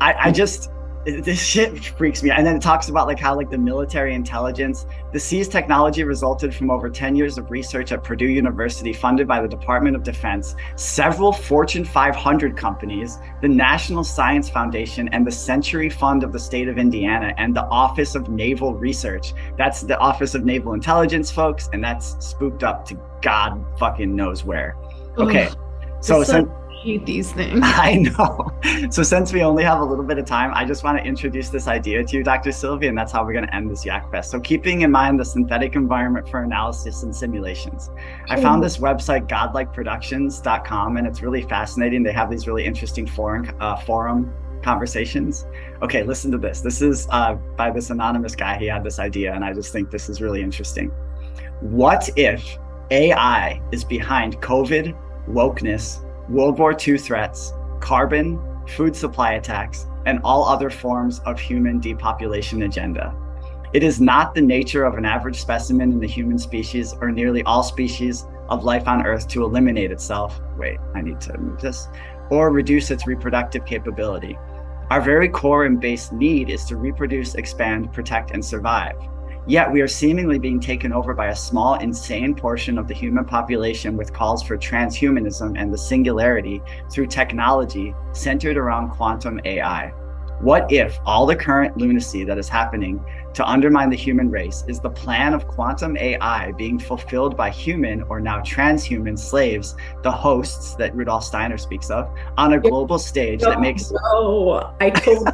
I, I just this shit freaks me. And then it talks about like how like the military intelligence, the SEAS technology resulted from over 10 years of research at Purdue University funded by the Department of Defense, several Fortune 500 companies, the National Science Foundation, and the Century Fund of the state of Indiana, and the Office of Naval Research. That's the Office of Naval Intelligence, folks, and that's spooked up to God fucking knows where. Okay. Ugh. So, so hate these things. I know. So since we only have a little bit of time, I just want to introduce this idea to you, Dr. Sylvia, and that's how we're going to end this Yak Fest. So keeping in mind the synthetic environment for analysis and simulations, I found this website, godlikeproductions.com, and it's really fascinating. They have these really interesting forum, uh, forum conversations. Okay, listen to this. This is uh, by this anonymous guy. He had this idea, and I just think this is really interesting. What if AI is behind COVID, wokeness, World War II threats, carbon, food supply attacks, and all other forms of human depopulation agenda. It is not the nature of an average specimen in the human species or nearly all species of life on Earth to eliminate itself. Wait, I need to move this. Or reduce its reproductive capability. Our very core and base need is to reproduce, expand, protect, and survive. Yet we are seemingly being taken over by a small, insane portion of the human population with calls for transhumanism and the singularity through technology centered around quantum AI. What if all the current lunacy that is happening to undermine the human race is the plan of quantum AI being fulfilled by human or now transhuman slaves, the hosts that Rudolf Steiner speaks of, on a global stage that makes. Oh, I totally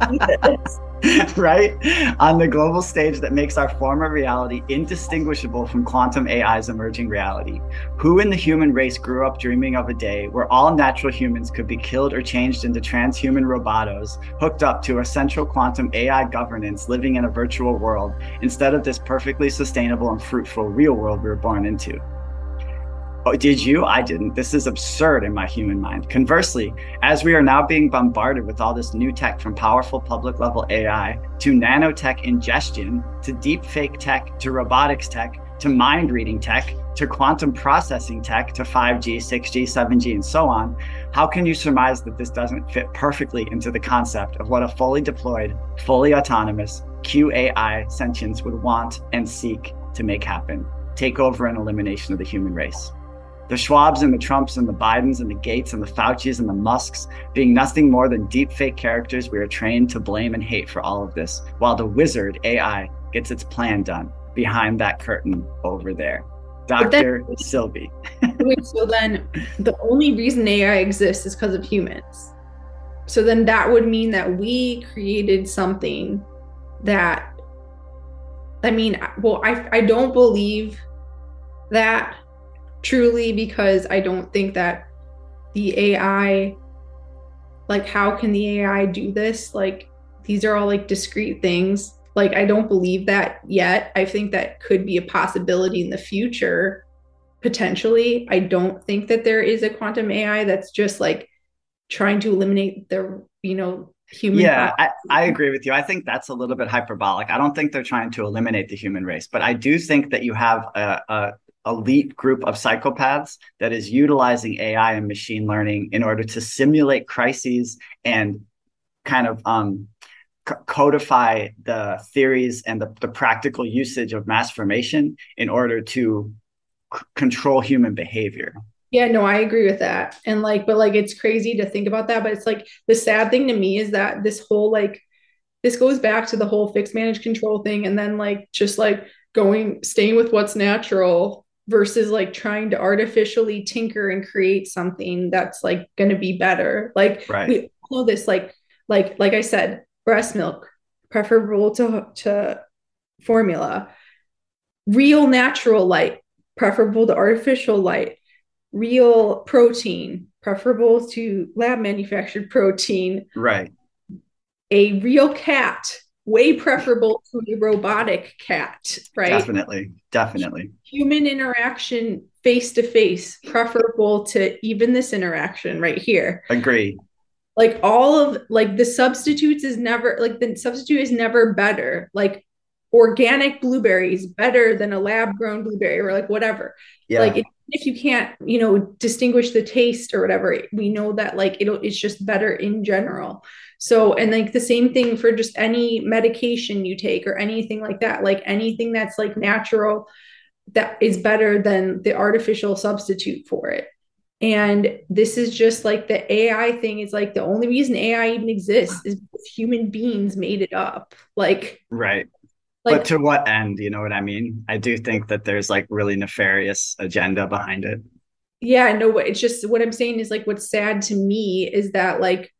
see this. right? On the global stage that makes our former reality indistinguishable from quantum AI's emerging reality. Who in the human race grew up dreaming of a day where all natural humans could be killed or changed into transhuman robotos, hooked up to a central quantum AI governance living in a virtual world, instead of this perfectly sustainable and fruitful real world we were born into? Oh, did you? I didn't. This is absurd in my human mind. Conversely, as we are now being bombarded with all this new tech from powerful public level AI to nanotech ingestion to deep fake tech to robotics tech to mind reading tech to quantum processing tech to 5G, 6G, 7G, and so on, how can you surmise that this doesn't fit perfectly into the concept of what a fully deployed, fully autonomous QAI sentience would want and seek to make happen? Takeover and elimination of the human race the Schwabs and the Trumps and the Bidens and the Gates and the Faucis and the Musks being nothing more than deep fake characters we are trained to blame and hate for all of this, while the wizard AI gets its plan done behind that curtain over there. Dr. Then, Sylvie. wait, so then the only reason AI exists is because of humans. So then that would mean that we created something that I mean, well, I I don't believe that truly because I don't think that the AI, like, how can the AI do this? Like, these are all like discrete things. Like, I don't believe that yet. I think that could be a possibility in the future, potentially. I don't think that there is a quantum AI that's just like trying to eliminate the, you know, human. Yeah, I, I, agree with you. I think that's a little bit hyperbolic. I don't think they're trying to eliminate the human race, but I do think that you have a, a elite group of psychopaths that is utilizing AI and machine learning in order to simulate crises and kind of um, c- codify the theories and the, the, practical usage of mass formation in order to c- control human behavior. Yeah, no, I agree with that. And like, but like, it's crazy to think about that. But it's like the sad thing to me is that this whole like, this goes back to the whole fixed manage control thing. And then like, just like going, staying with what's natural versus like trying to artificially tinker and create something that's like going to be better. Like right. we know this like like like i said breast milk preferable to to formula. Real natural light preferable to artificial light. Real protein preferable to lab manufactured protein. Right. A real cat way preferable to a robotic cat, right? Definitely, definitely. Human interaction face to face, preferable to even this interaction right here. Agree. Like all of like the substitutes is never like the substitute is never better. Like organic blueberries better than a lab grown blueberry or like whatever. Yeah. Like if, if you can't, you know, distinguish the taste or whatever, we know that like it'll it's just better in general. So, and like the same thing for just any medication you take or anything like that, like anything that's like natural that is better than the artificial substitute for it. And this is just like the AI thing is like the only reason AI even exists is human beings made it up. Like, right. Like, but to what end? You know what I mean? I do think that there's like really nefarious agenda behind it. Yeah, no, it's just what I'm saying is like what's sad to me is that like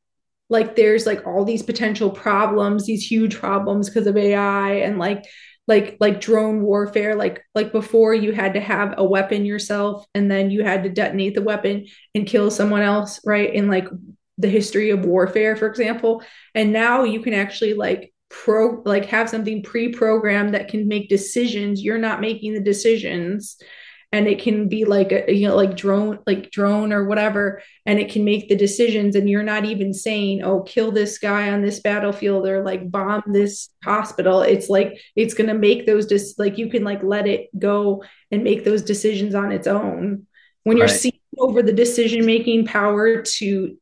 like there's like all these potential problems these huge problems because of ai and like like like drone warfare like like before you had to have a weapon yourself and then you had to detonate the weapon and kill someone else right in like the history of warfare for example. And now you can actually like pro like have something pre-programmed that can make decisions. You're not making the decisions and it can be like a you know like drone like drone or whatever and it can make the decisions and you're not even saying oh kill this guy on this battlefield or like bomb this hospital. It's like it's going to make those just like you can like let it go and make those decisions on its own. When you're seeing over the decision making power to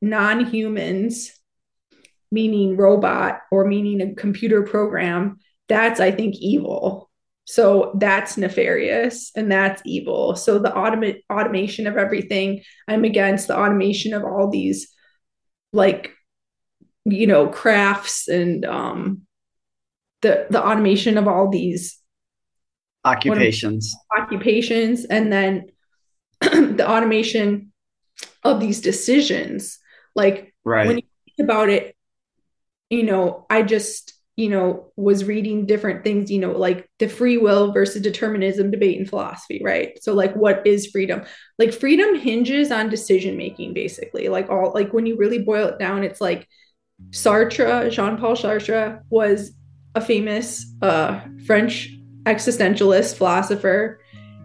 non-humans meaning robot or meaning a computer program that's i think evil so that's nefarious and that's evil. So the automate automation of everything, I'm against the automation of all these like you know crafts and um the the automation of all these occupations. Occupations and then the automation of these decisions. Like right. when you think about it you know i just you know, was reading different things, you know, like the free will versus determinism debate in philosophy, right? So, like, what is freedom? Like, freedom hinges on decision making, basically. Like, all, like, when you really boil it down, it's like Sartre, Jean Paul Sartre, was a famous uh, French existentialist philosopher.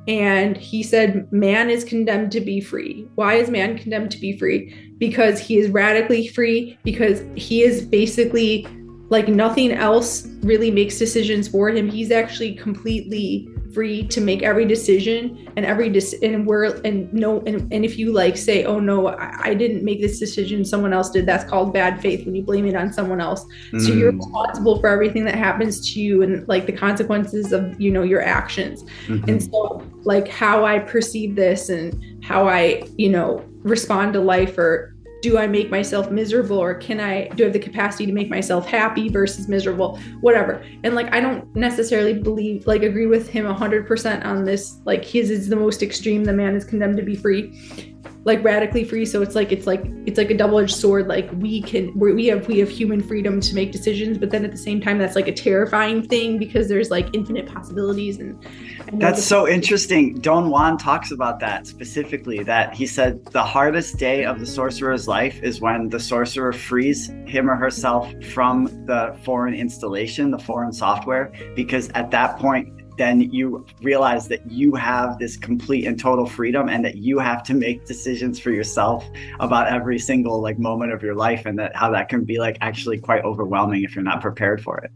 And he said, man is condemned to be free. Why is man condemned to be free? Because he is radically free, because he is basically like nothing else really makes decisions for him he's actually completely free to make every decision and every dis- and we're and no and, and if you like say oh no I, I, didn't make this decision someone else did that's called bad faith when you blame it on someone else mm. so you're mm. responsible for everything that happens to you and like the consequences of you know your actions mm-hmm. and so like how i perceive this and how i you know respond to life or do I make myself miserable or can I do I have the capacity to make myself happy versus miserable, whatever. And like I don't necessarily believe like agree with him 100% on this. Like his is the most extreme. The man is condemned to be free like radically free. So it's like it's like it's like a double-edged sword. Like we can we have we have human freedom to make decisions but then at the same time that's like a terrifying thing because there's like infinite possibilities and, and that's so interesting. Don juan talks about that specifically that he said the hardest day of the sorcerer's life is when the sorcerer frees him or herself from the foreign installation the foreign software because at that point then you realize that you have this complete and total freedom and that you have to make decisions for yourself about every single like moment of your life and that how that can be like actually quite overwhelming if you're not prepared for it.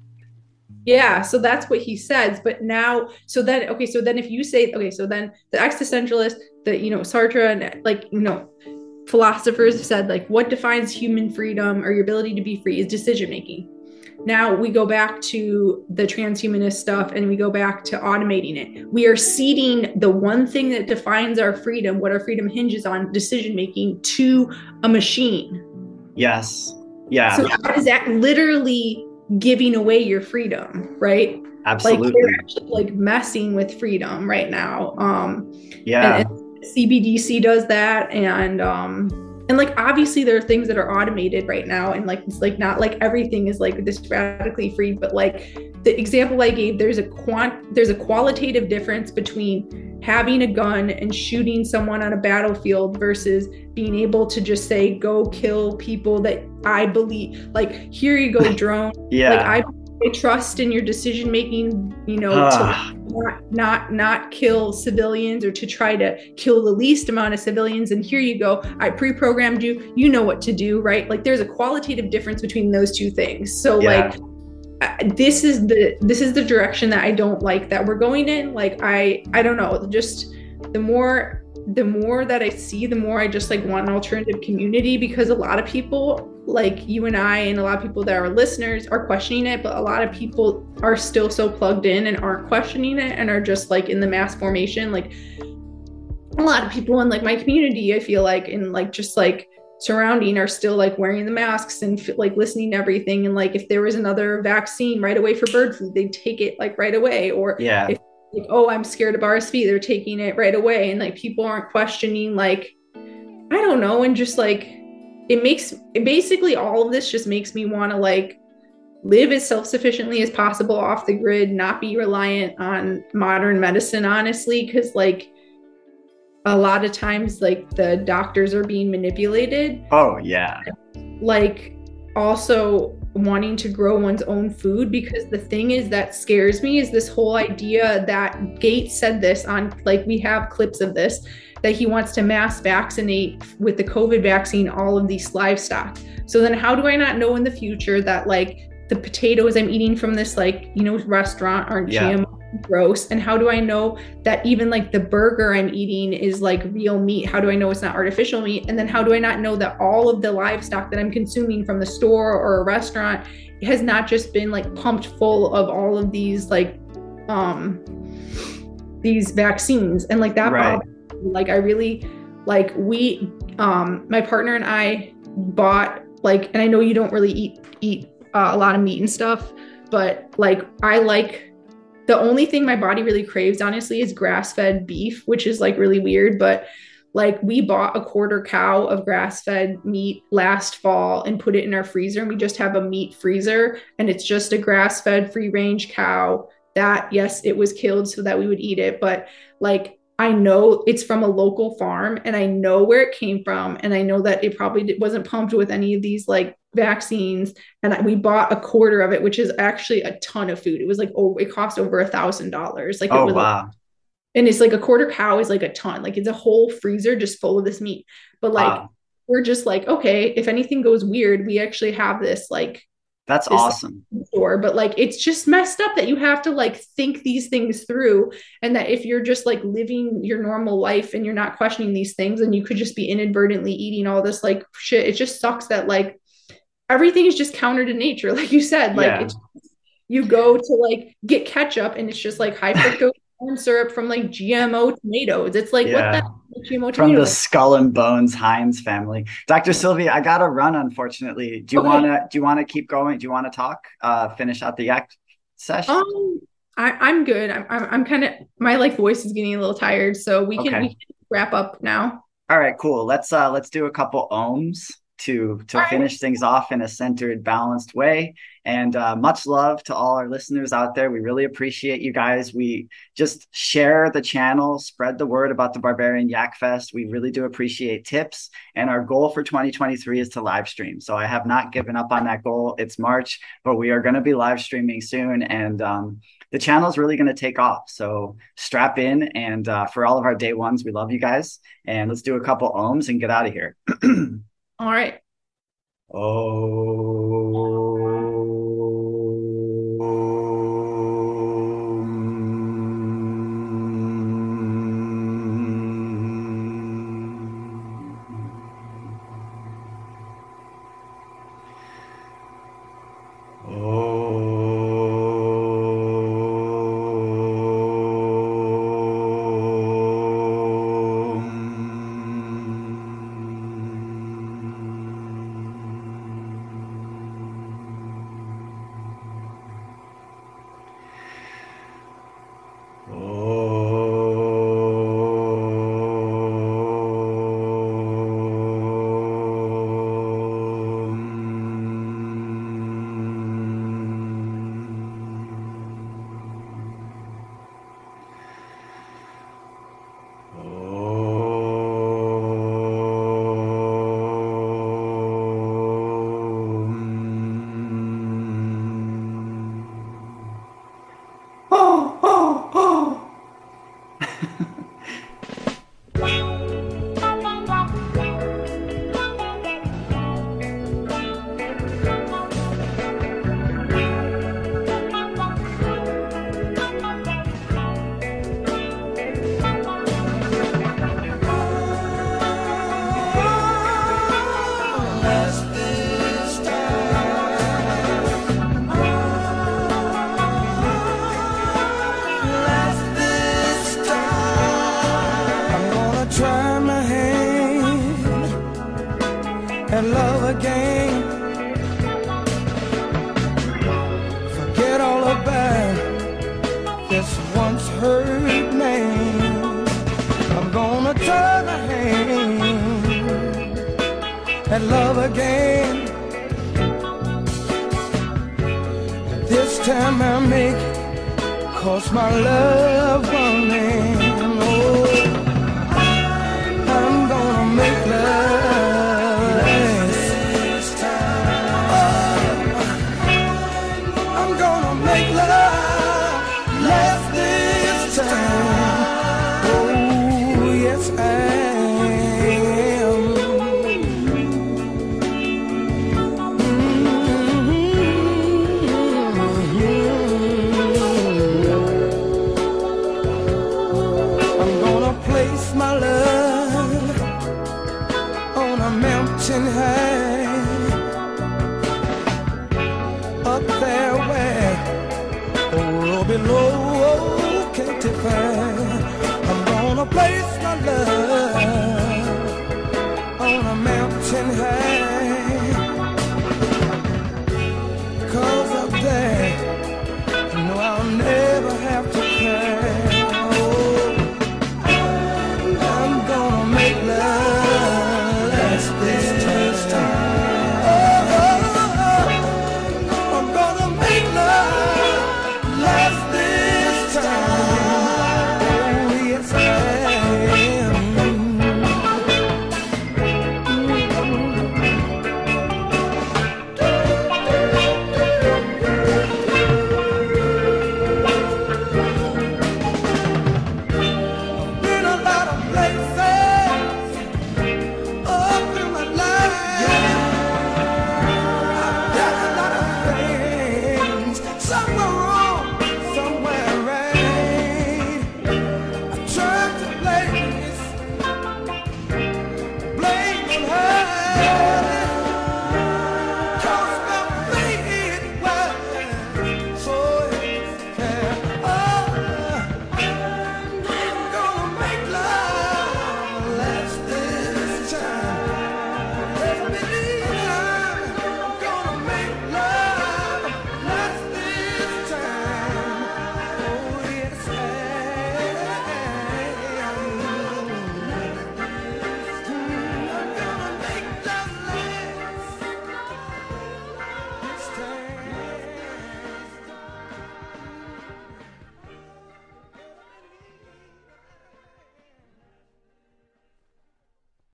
Yeah so that's what he says but now so then okay so then if you say okay so then the existentialist the you know sartre and like you know philosophers have said like what defines human freedom or your ability to be free is decision making now we go back to the transhumanist stuff and we go back to automating it. We are ceding the one thing that defines our freedom, what our freedom hinges on, decision making, to a machine. Yes. Yeah. So how is that literally giving away your freedom, right? Absolutely. Like, actually, like messing with freedom right now. Um, yeah. And, and CBDC does that, and um, and like obviously there are things that are automated right now and like it's like not like everything is like this radically free but like the example i gave there's a quant there's a qualitative difference between having a gun and shooting someone on a battlefield versus being able to just say go kill people that i believe like here you go drone. Yeah. Like i Trust in your decision making, you know, uh. to ah. not, not not kill civilians or to try to kill the least amount of civilians. And here you go. I pre-programmed you. You know what to do, right? Like there's a qualitative difference between those two things. So yeah. like this is the this is the direction that I don't like that we're going in. Like I I don't know, just the more the more that I see, the more I just like want an alternative community because a lot of people like you and I and a lot of people that are listeners are questioning it, but a lot of people are still so plugged in and aren't questioning it and are just like in the mass formation. Like a lot of people in like my community, I feel like in like just like surrounding are still like wearing the masks and like listening to everything. And like if there was another vaccine right away for bird flu, they'd take it like right away. Or yeah. if like, oh, I'm scared of RSV, they're taking it right away. And like people aren't questioning, like, I don't know. And just like, it makes basically all of this just makes me want to like live as self sufficiently as possible off the grid, not be reliant on modern medicine, honestly, because like a lot of times, like the doctors are being manipulated. Oh, yeah. Like, also wanting to grow one's own food because the thing is that scares me is this whole idea that Gates said this on like we have clips of this that he wants to mass vaccinate with the COVID vaccine all of these livestock. So then how do I not know in the future that like the potatoes I'm eating from this like, you know, restaurant aren't Yeah. GMO gross and how do I know that even like the burger I'm eating is like real meat? How do I know it's not artificial meat? And then how do I not know that all of the livestock that I'm consuming from the store or a restaurant has not just been like pumped full of all of these like um these vaccines and like that Right. like I really like we um my partner and I bought like and I know you don't really eat eat uh, a lot of meat and stuff but like I like the only thing my body really craves honestly is grass-fed beef which is like really weird but like we bought a quarter cow of grass-fed meat last fall and put it in our freezer and we just have a meat freezer and it's just a grass-fed free range cow. That yes it was killed so that we would eat it but like I know it's from a local farm and I know where it came from and I know that it probably wasn't pumped with any of these like vaccines and we bought a quarter of it which is actually a ton of food it was like oh it cost over a thousand dollars like it Oh wow. and it's like a quarter cow is like a ton like it's a whole freezer just full of this meat but like wow. we're just like okay if anything goes weird we actually have this like That's this- awesome. store but like it's just messed up that you have to like think these things through and that if you're just like living your normal life and you're not questioning these things and you could just be inadvertently eating all this like shit it just sucks that like everything is just counter to nature like you said like Yeah. it's you go to like get ketchup and it's just like high fructose corn syrup from like GMO tomatoes it's like Yeah. what the GMO From the Skull and Bones Heinz family. Dr. Sylvia, I gotta run, unfortunately. Do you Okay. wanna do you wanna keep going? Do you wanna talk? Uh finish out the act session? Um, I, I'm good. I'm, I'm, I'm kind of my like voice is getting a little tired, so we can Okay. we can wrap up now. All right, cool. Let's uh let's do a couple ohms to to finish things off in a centered, balanced way. And uh, much love to all our listeners out there. We really appreciate you guys. We just share the channel, spread the word about the Barbarian Yak Fest. We really do appreciate tips. And our goal for 2023 is to live stream. So I have not given up on that goal. It's March, but we are going to be live streaming soon. And um, the channel is really going to take off. So strap in. And uh, for all of our day ones, we love you guys. And let's do a couple ohms and get out of here. All right. I'm this once hurt man. I'm gonna turn my hand and love again. This time I make Cause my love running oh,